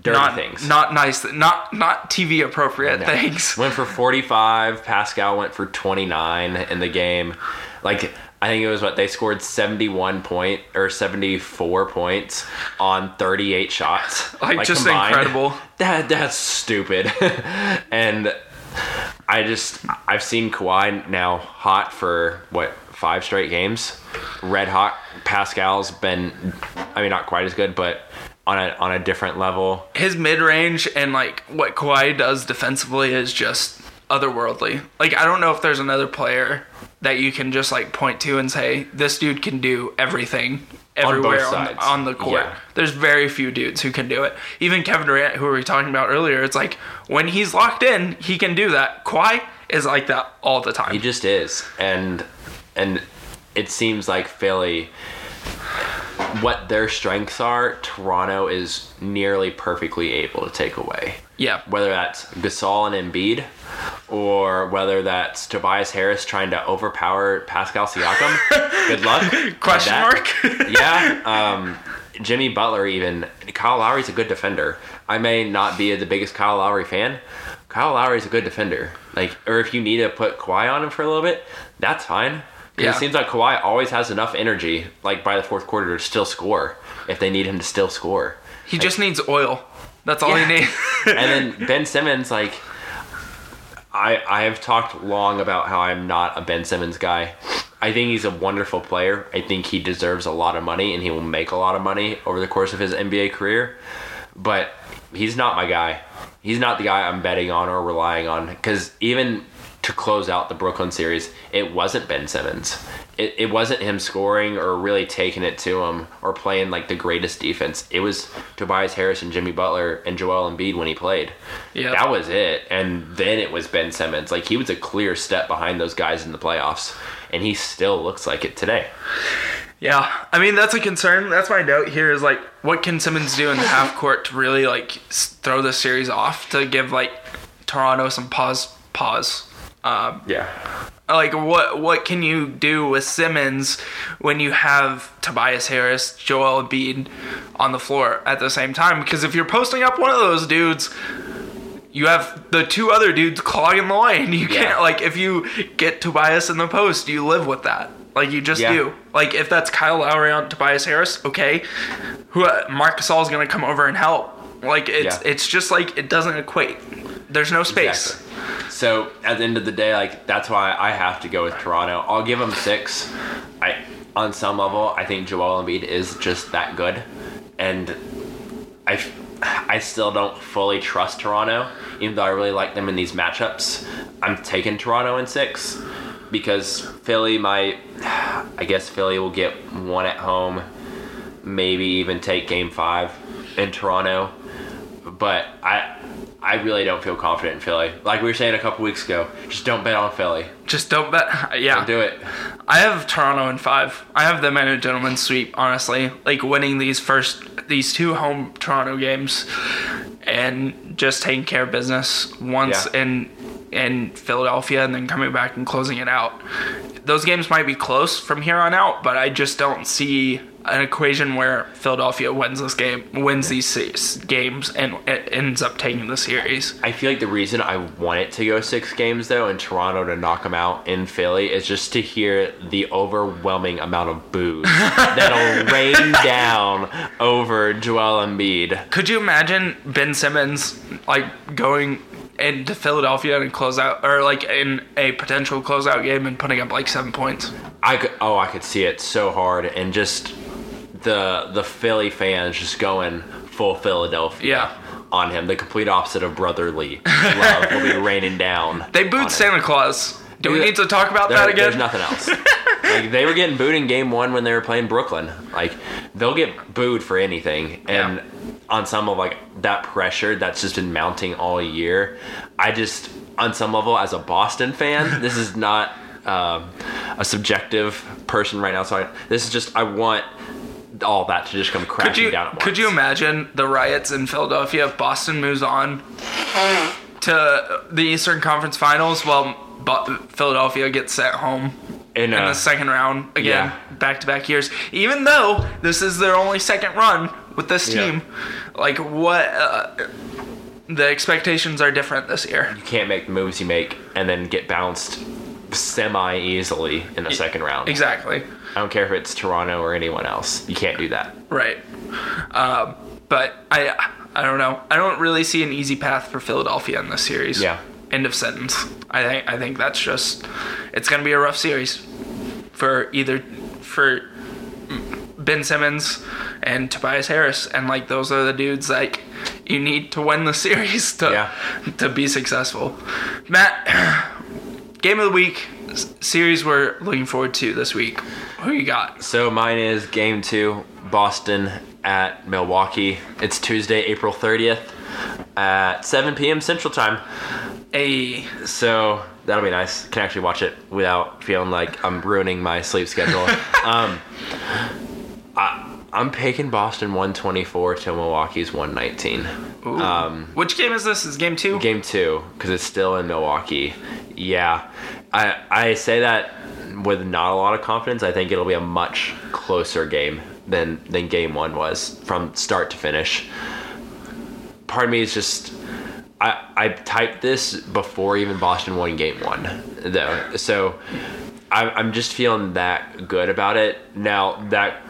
dirty not things. not nice, not not TV appropriate No. things. Went for 45. Pascal went for 29 in the game. Like, I think it was what they scored 71 point or 74 points on 38 shots. Like, just incredible. That that's stupid. and I just I've seen Kawhi now hot for what five straight games. Red hot. Pascal's been, I mean, not quite as good, but on a on a different level. his mid range and like what Kawhi does defensively is just otherworldly. Like I don't know if there's another player that you can just like point to and say this dude can do everything everywhere on, sides. the, on the court. Yeah. There's very few dudes who can do it. Even Kevin Durant, who we were talking about earlier, it's like when he's locked in, he can do that. Kawhi is like that all the time. He just is, and and it seems like Philly, what their strengths are, Toronto is nearly perfectly able to take away. Yeah. Whether that's Gasol and Embiid, or whether that's Tobias Harris trying to overpower Pascal Siakam. Good luck. Question mark? yeah. Um, Jimmy Butler, even Kyle Lowry's a good defender. I may not be the biggest Kyle Lowry fan. Kyle Lowry's a good defender. Like, or if you need to put Kawhi on him for a little bit, that's fine. Yeah. It seems like Kawhi always has enough energy, like by the fourth quarter, to still score if they need him to still score. He just needs oil. That's all Yeah. he needs. and then Ben Simmons, like, I I have talked long about how I'm not a Ben Simmons guy. I think he's a wonderful player. I think he deserves a lot of money, and he will make a lot of money over the course of his NBA career. But he's not my guy. He's not the guy I'm betting on or relying on. Because even to close out the Brooklyn series, it wasn't Ben Simmons. It, it wasn't him scoring or really taking it to him or playing like the greatest defense. It was Tobias Harris and Jimmy Butler and Joel Embiid when he played. Yeah. That was it. And then it was Ben Simmons. Like he was a clear step behind those guys in the playoffs. And he still looks like it today. Yeah, I mean that's a concern. That's my note here is like, what can Simmons do in the half court to really like throw the series off to give like Toronto some pause, pause. Um, Yeah. like what what can you do with Simmons when you have Tobias Harris, Joel Embiid on the floor at the same time? Because if you're posting up one of those dudes, you have the two other dudes clogging the lane. You can't like if you get Tobias in the post, you live with that. Like you just Yeah. do. Like if that's Kyle Lowry on Tobias Harris, okay. Who uh, Mark is gonna come over and help. Like it's Yeah. it's just like it doesn't equate. There's no space. Exactly. So at the end of the day, like that's why I have to go with Toronto. I'll give them six. I on some level, I think Joel Embiid is just that good, and I I still don't fully trust Toronto, even though I really like them in these matchups. I'm taking Toronto in six because Philly might. I guess Philly will get one at home, maybe even take Game Five in Toronto but I I really don't feel confident in Philly. Like we were saying a couple weeks ago, just don't bet on Philly. Just don't bet. Yeah. Don't do it. I have Toronto in five. I have them in a gentleman's sweep, honestly. Like winning these first, these two home Toronto games, and just taking care of business once Yeah. in in Philadelphia, and then coming back and closing it out. Those games might be close from here on out, but I just don't see an equation where Philadelphia wins this game, wins these se- games, and it ends up taking the series. I feel like the reason I want it to go six games though, in Toronto to knock them out in Philly, is just to hear the overwhelming amount of boos that'll rain down over Joel Embiid. Could you imagine Ben Simmons like going into Philadelphia and close out, or like in a potential closeout game and putting up like seven points? I could, oh, I could see it so hard, and just the the Philly fans just going full Philadelphia. Yeah. On him, the complete opposite of brotherly love will be raining down. They booed. Santa Claus. Do we need to talk about There- that again? There's nothing else. like they were getting booed in game one when they were playing Brooklyn. Like they'll get booed for anything, and Yeah. on some of like that pressure that's just been mounting all year. I just on some level as a Boston fan, this is not um, a subjective person right now. So I, this is just I want all that to just come crashing Could you down at once. could you imagine the riots in Philadelphia if Boston moves on to the Eastern Conference Finals while Philadelphia gets sent home in, in the second round again, back to back years. Even though this is their only second run with this Yeah. team, like what uh, the expectations are different this year. you can't make the moves you make and then get bounced semi easily in the second round. Exactly. I don't care if it's Toronto or anyone else. You can't do that. Right. Um, but I I don't know. I don't really see an easy path for Philadelphia in this series. Yeah. End of sentence. I think I think that's just it's gonna be a rough series for either for Ben Simmons and Tobias Harris and like those are the dudes like you need to win the series to Yeah. to be successful. Matt, game of the week series we're looking forward to this week. Who you got? So mine is game two, Boston at Milwaukee. It's Tuesday, April 30th at 7 p.m. Central Time. A So that'll be nice. Can actually watch it without feeling like I'm ruining my sleep schedule. um, I, I'm picking Boston 124 to Milwaukee's 119. Um, Which game is this? Is game two? game two because it's still in Milwaukee. Yeah, I I say that with not a lot of confidence. I think it'll be a much closer game than than game one was from start to finish. Part of me is just. I, I typed this before even Boston won game one, though. So I'm, I'm just feeling that good about it. Now, that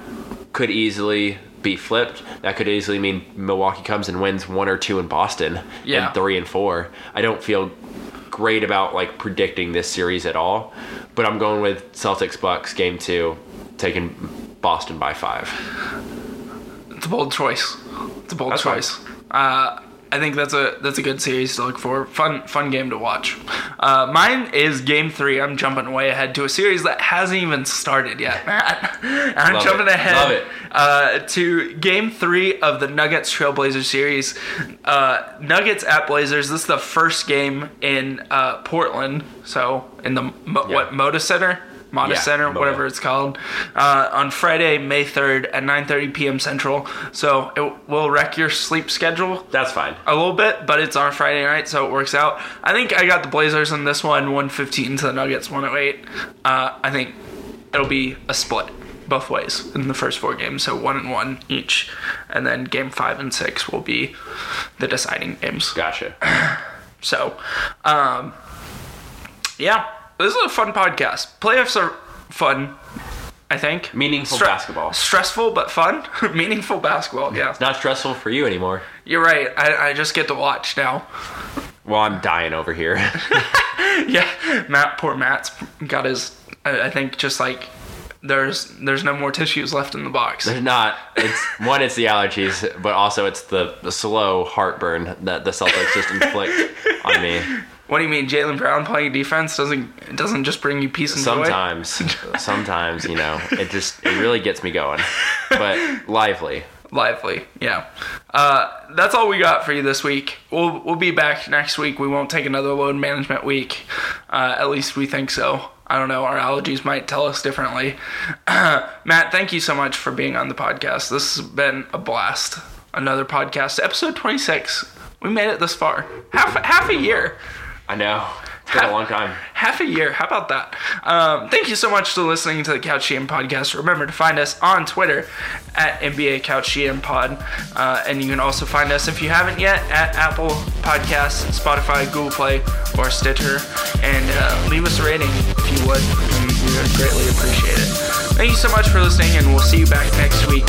could easily be flipped. That could easily mean Milwaukee comes and wins one or two in Boston Yeah. and three and four. I don't feel great about like predicting this series at all, but I'm going with Celtics Bucks game two, taking Boston by five. It's a bold choice. It's a bold That's choice. Uh, I think that's a that's a good series to look for. Fun fun game to watch. Uh, mine is game three. I'm jumping way ahead to a series that hasn't even started yet, Matt. I'm Love jumping it. ahead Love it. Uh, to game three of the Nuggets Trailblazers series. Uh, Nuggets at Blazers. This is the first game in uh, Portland. So in the Mo- Yeah. what Moda Center. Moda Yeah, Center, whatever it's called, uh, on Friday, May 3rd at 9:30 p.m. Central. So it will wreck your sleep schedule That's fine. a little bit, but it's on Friday night, so it works out. I think I got the Blazers in this one, 115 to the Nuggets, 108. Uh, I think it'll be a split both ways in the first four games, so one and one each, and then game five and six will be the deciding games. Gotcha. So, um, yeah, this is a fun podcast. Playoffs are fun, I think. Meaningful Stre- basketball. Stressful but fun. Meaningful basketball, yeah. It's Not stressful for you anymore. You're right. I, I just get to watch now. Well, I'm dying over here. Yeah, Matt, poor Matt's got his. I, I think just like there's there's no more tissues left in the box. There's not. It's one. It's the allergies, but also it's the, the slow heartburn that the Celtics just inflict on me. What do you mean, Jaylen Brown playing defense doesn't doesn't just bring you peace and joy? Sometimes, sometimes you know, it just it really gets me going. But lively, lively. Yeah. Uh, that's all we got for you this week. We'll we'll be back next week. We won't take another load management week. Uh, at least we think so. I don't know. Our allergies might tell us differently. Matt, thank you so much for being on the podcast. This has been a blast. Another podcast, episode 26. We made it this far. Half half a year. I know. It's been a long time. Half a year. How about that? Um, thank you so much for listening to the Couch GM podcast. Remember to find us on Twitter at NBA Couch GM Pod. Uh, and you can also find us, if you haven't yet, at Apple Podcasts, Spotify, Google Play, or Stitcher. And uh, leave us a rating if you would. We, would greatly appreciate it. Thank you so much for listening, and we'll see you back next week.